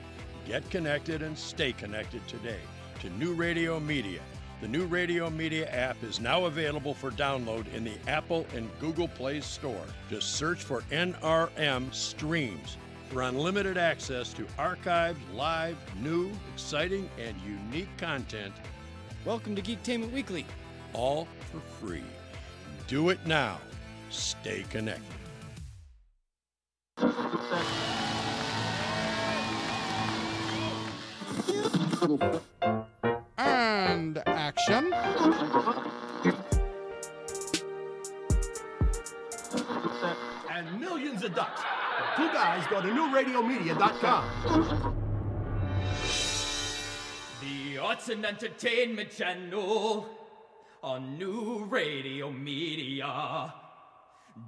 S12: Get connected and stay connected today to New Radio Media. The New Radio Media app is now available for download in the Apple and Google Play Store. Just search for NRM Streams for unlimited access to archived, live, new, exciting, and unique content.
S13: Welcome to Geektainment Weekly.
S12: All for free. Do it now. Stay connected.
S14: And action.
S15: and millions of ducks. Two guys go to newradiomedia.com.
S16: The Arts and Entertainment Channel on New Radio Media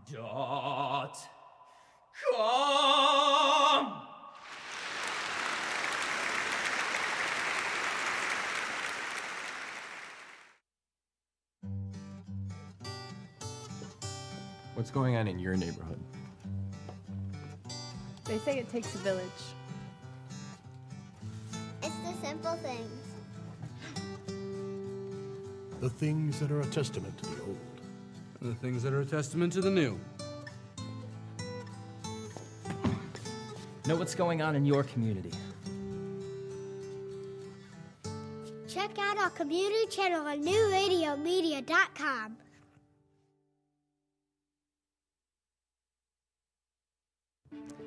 S16: dot com.
S6: What's going on in your neighborhood?
S17: They say it takes a village.
S18: It's the simple things.
S15: The things that are a testament to the old.
S1: The things that are a testament to the new.
S13: Know what's going on in your community.
S18: Check out our community channel on newradiomedia.com.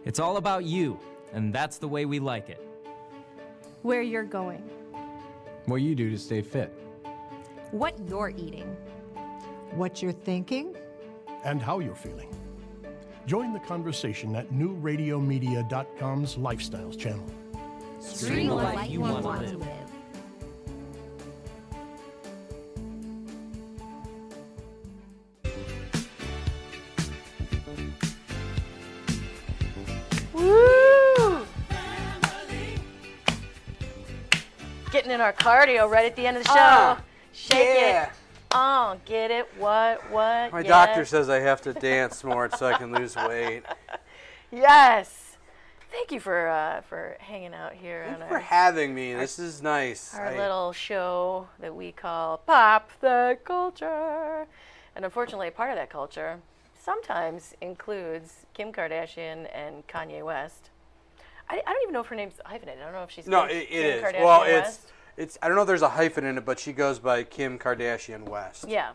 S19: It's all about you, and that's the way we like it.
S17: Where you're going,
S20: What you do to stay fit.
S17: What you're eating.
S21: What you're thinking?
S22: and how you're feeling. Join the conversation at newradiomedia.com's Lifestyles channel.
S17: Stream the life you want to live.
S2: Woo! Getting in our cardio right at the end of the show.
S1: Ah,
S2: Shake
S1: yeah.
S2: it. Oh, get it? What? What?
S1: My
S2: yes.
S1: doctor says I have to dance more so I can lose weight.
S2: Yes. Thank you for uh, for hanging out here on
S1: For
S2: our,
S1: having me, this is nice.
S2: our
S1: I-
S2: little show that we call Pop the Culture. And unfortunately, part of that culture sometimes includes Kim Kardashian and Kanye West. I, I don't even know if her name's hyphenated. I don't know if she's
S1: no,
S2: Kim,
S1: it, it
S2: Kim
S1: is.
S2: Kardashian
S1: Well,
S2: West.
S1: it's it's. I don't know if there's a hyphen in it, but she goes by Kim Kardashian West.
S2: Yeah.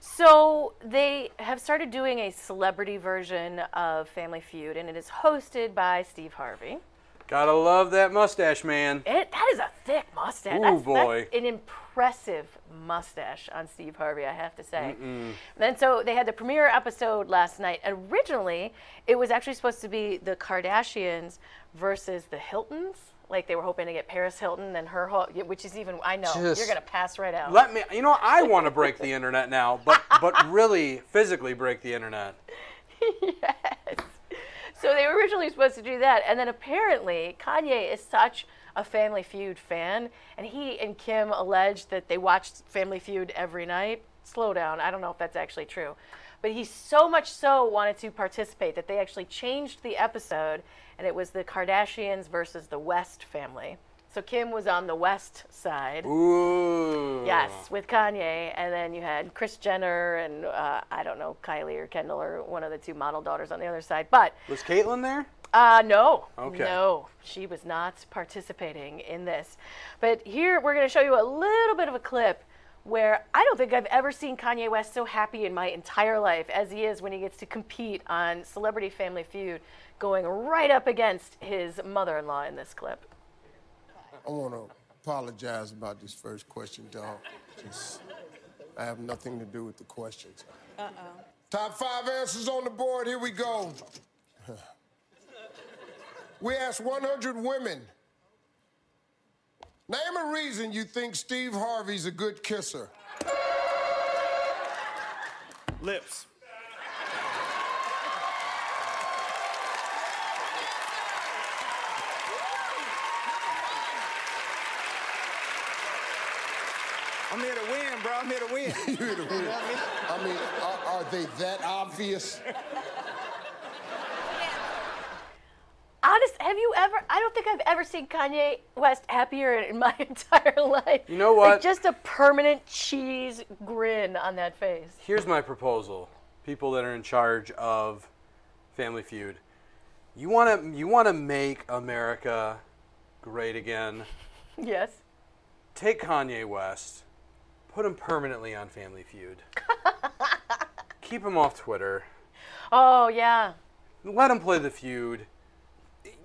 S2: So they have started doing a celebrity version of Family Feud, and it is hosted by Steve Harvey.
S1: Gotta love that mustache, man.
S2: It, that is a thick mustache.
S1: Ooh,
S2: that's,
S1: boy.
S2: That's an impressive mustache on Steve Harvey, I have to say.
S1: Mm-mm.
S2: And so they had the premiere episode last night. Originally, it was actually supposed to be the Kardashians versus the Hiltons. Like they were hoping to get Paris Hilton and her whole, which is even, I know,
S1: Just
S2: you're to pass right out.
S1: Let me. You know, I want to break the internet now, but but really physically break the internet. Yes.
S2: So they were originally supposed to do that, and then apparently Kanye is such a Family Feud fan, and he and Kim alleged that they watched Family Feud every night. Slow down, I don't know if that's actually true, but he so much so wanted to participate that they actually changed the episode, and it was the Kardashians versus the West family. So Kim was on the West side.
S1: Ooh.
S2: Yes, with Kanye, and then you had Kris Jenner and uh, I don't know Kylie or Kendall or one of the two model daughters on the other side. But
S1: Was Caitlyn there?
S2: uh, no,
S1: Okay.
S2: no, she was not participating in this. But here we're going to show you a little bit of a clip where I don't think I've ever seen Kanye West so happy in my entire life as he is when he gets to compete on Celebrity Family Feud, going right up against his mother-in-law in this clip.
S23: I want to apologize about this first question, dog. Just, I have nothing to do with the questions.
S24: Uh-oh.
S23: Top five answers on the board. Here we go. We asked 100 women. Name a reason you think Steve Harvey's a good kisser.
S24: Lips.
S23: I'm here to win, bro. I'm here to win. you here to win. I mean, are, are they that obvious?
S2: Honest, have you ever? I don't think I've ever seen Kanye West happier in my entire life.
S1: You know
S2: Like
S1: what?
S2: just a permanent cheese grin on that face.
S1: Here's my proposal: people that are in charge of Family Feud, you want to you want to make America great again.
S2: Yes.
S1: Take Kanye West, put him permanently on Family Feud. Keep him off Twitter.
S2: Oh yeah.
S1: Let him play the feud.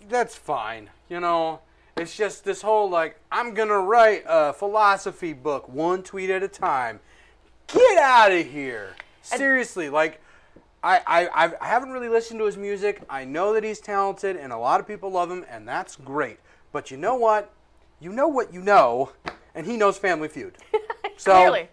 S1: That's fine. You know, it's just this whole like I'm gonna write a philosophy book one tweet at a time. Get out of here. Seriously, like I, I I haven't really listened to his music. I know that he's talented and a lot of people love him, and that's great. But you know what? You know what you know, and he knows Family Feud. So
S2: Clearly.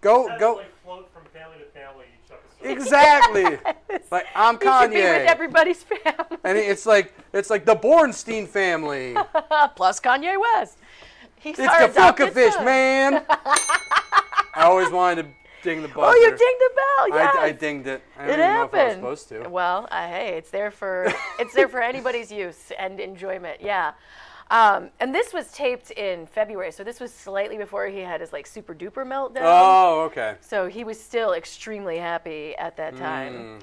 S1: go go.
S9: like float from family to family each episode.
S1: Exactly. Like I'm
S2: He should be with everybody's family.
S1: And it's like it's like the Bornstein family.
S2: Plus Kanye West. He's
S1: It's the
S2: adopted
S1: Filka fish,
S2: son.
S1: man. I always wanted to ding the buzzer.
S2: Oh, you dinged the bell. Yes.
S1: I, I dinged it. I don't
S2: it
S1: know
S2: happened.
S1: if I was supposed to.
S2: Well, uh, hey, it's there for it's there for anybody's use and enjoyment. Yeah. Um, and this was taped in February, so this was slightly before he had his like super duper meltdown.
S1: Oh, okay.
S2: So he was still extremely happy at that time.
S1: Mm.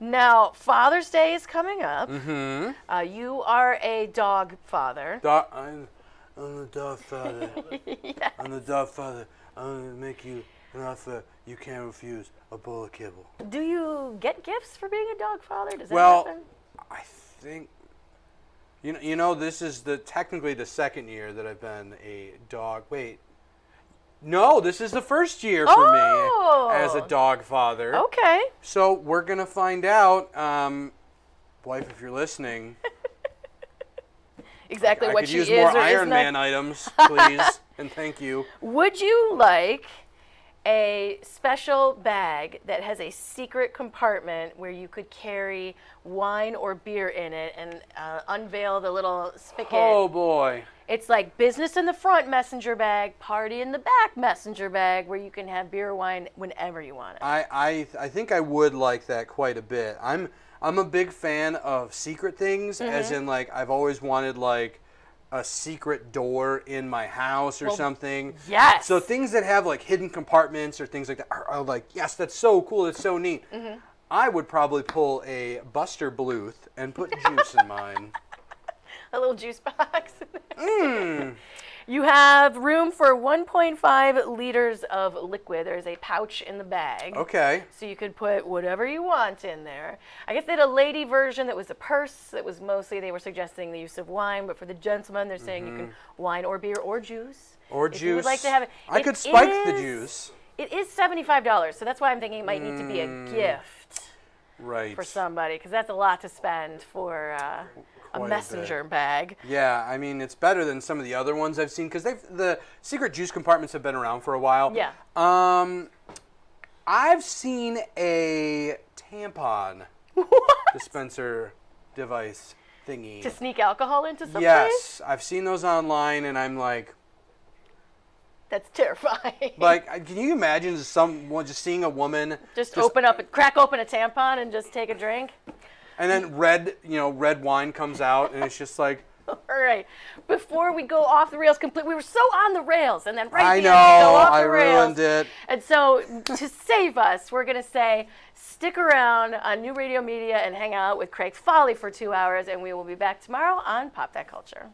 S2: Now Father's Day is coming up.
S1: Mm-hmm.
S2: Uh, you are a dog father.
S1: Do- I- I'm the dog father. I'm the dog father. I'm gonna make you an offer you can't refuse. A bowl of kibble.
S2: Do you get gifts for being a dog father? Does that
S1: Well,
S2: happen?
S1: I think you know, you know this is the technically the second year that I've been a dog. Wait. No, this is the first year for
S2: Oh.
S1: me as a dog father.
S2: Okay.
S1: So we're gonna find out. Um, wife, if you're listening,
S2: Exactly
S1: I
S2: what
S1: could
S2: she
S1: use
S2: is
S1: more Iron. Man items, please, and thank you.
S2: Would you like a special bag that has a secret compartment where you could carry wine or beer in it and uh, unveil the little spigot?
S1: Oh boy.
S2: It's like business in the front messenger bag, party in the back messenger bag, where you can have beer or wine whenever you want it.
S1: I, I I think I would like that quite a bit. I'm I'm a big fan of secret things, as
S2: Mhm.
S1: in like I've always wanted like a secret door in my house or
S2: Well,
S1: something.
S2: yes.
S1: So things that have like hidden compartments or things like that are, are like, yes, that's so cool, It's so neat.
S2: Mhm.
S1: I would probably pull a Buster Bluth and put juice in mine.
S2: A little juice box.
S1: Mm.
S2: You have room for 1.5 liters of liquid. There's a pouch in the bag.
S1: Okay.
S2: So you could put whatever you want in there. I guess they had a lady version that was a purse that was mostly they were suggesting the use of wine, but for the gentlemen they're saying you can wine or beer or juice.
S1: Or
S2: if You would like to have it.
S1: I
S2: It
S1: could spike the juice.
S2: It is $75, so that's why I'm thinking it might need to be a
S1: Mm.
S2: gift
S1: Right.
S2: for somebody because that's a lot to spend for uh, a messenger bag.
S1: Yeah, I mean it's better than some of the other ones I've seen because they've the secret juice compartments have been around for a while.
S2: Yeah.
S1: Um, I've seen a tampon dispenser device thingy.
S2: To sneak alcohol into some place?
S1: yes, I've seen those online, and I'm like,
S2: That's terrifying.
S1: like, can you imagine someone just seeing a woman
S2: just, open up, and crack open a tampon and just take a drink.
S1: And then red, you know, red wine comes out, and it's just like.
S2: All right. Before we go off the rails completely, we were so on the rails, and then right
S1: I
S2: the end, we go
S1: know,
S2: off the
S1: I
S2: rails.
S1: ruined it.
S2: And so, to save us, we're going to say stick around on New Radio Media and hang out with Craig Folly for two hours, and we will be back tomorrow on Pop That Culture.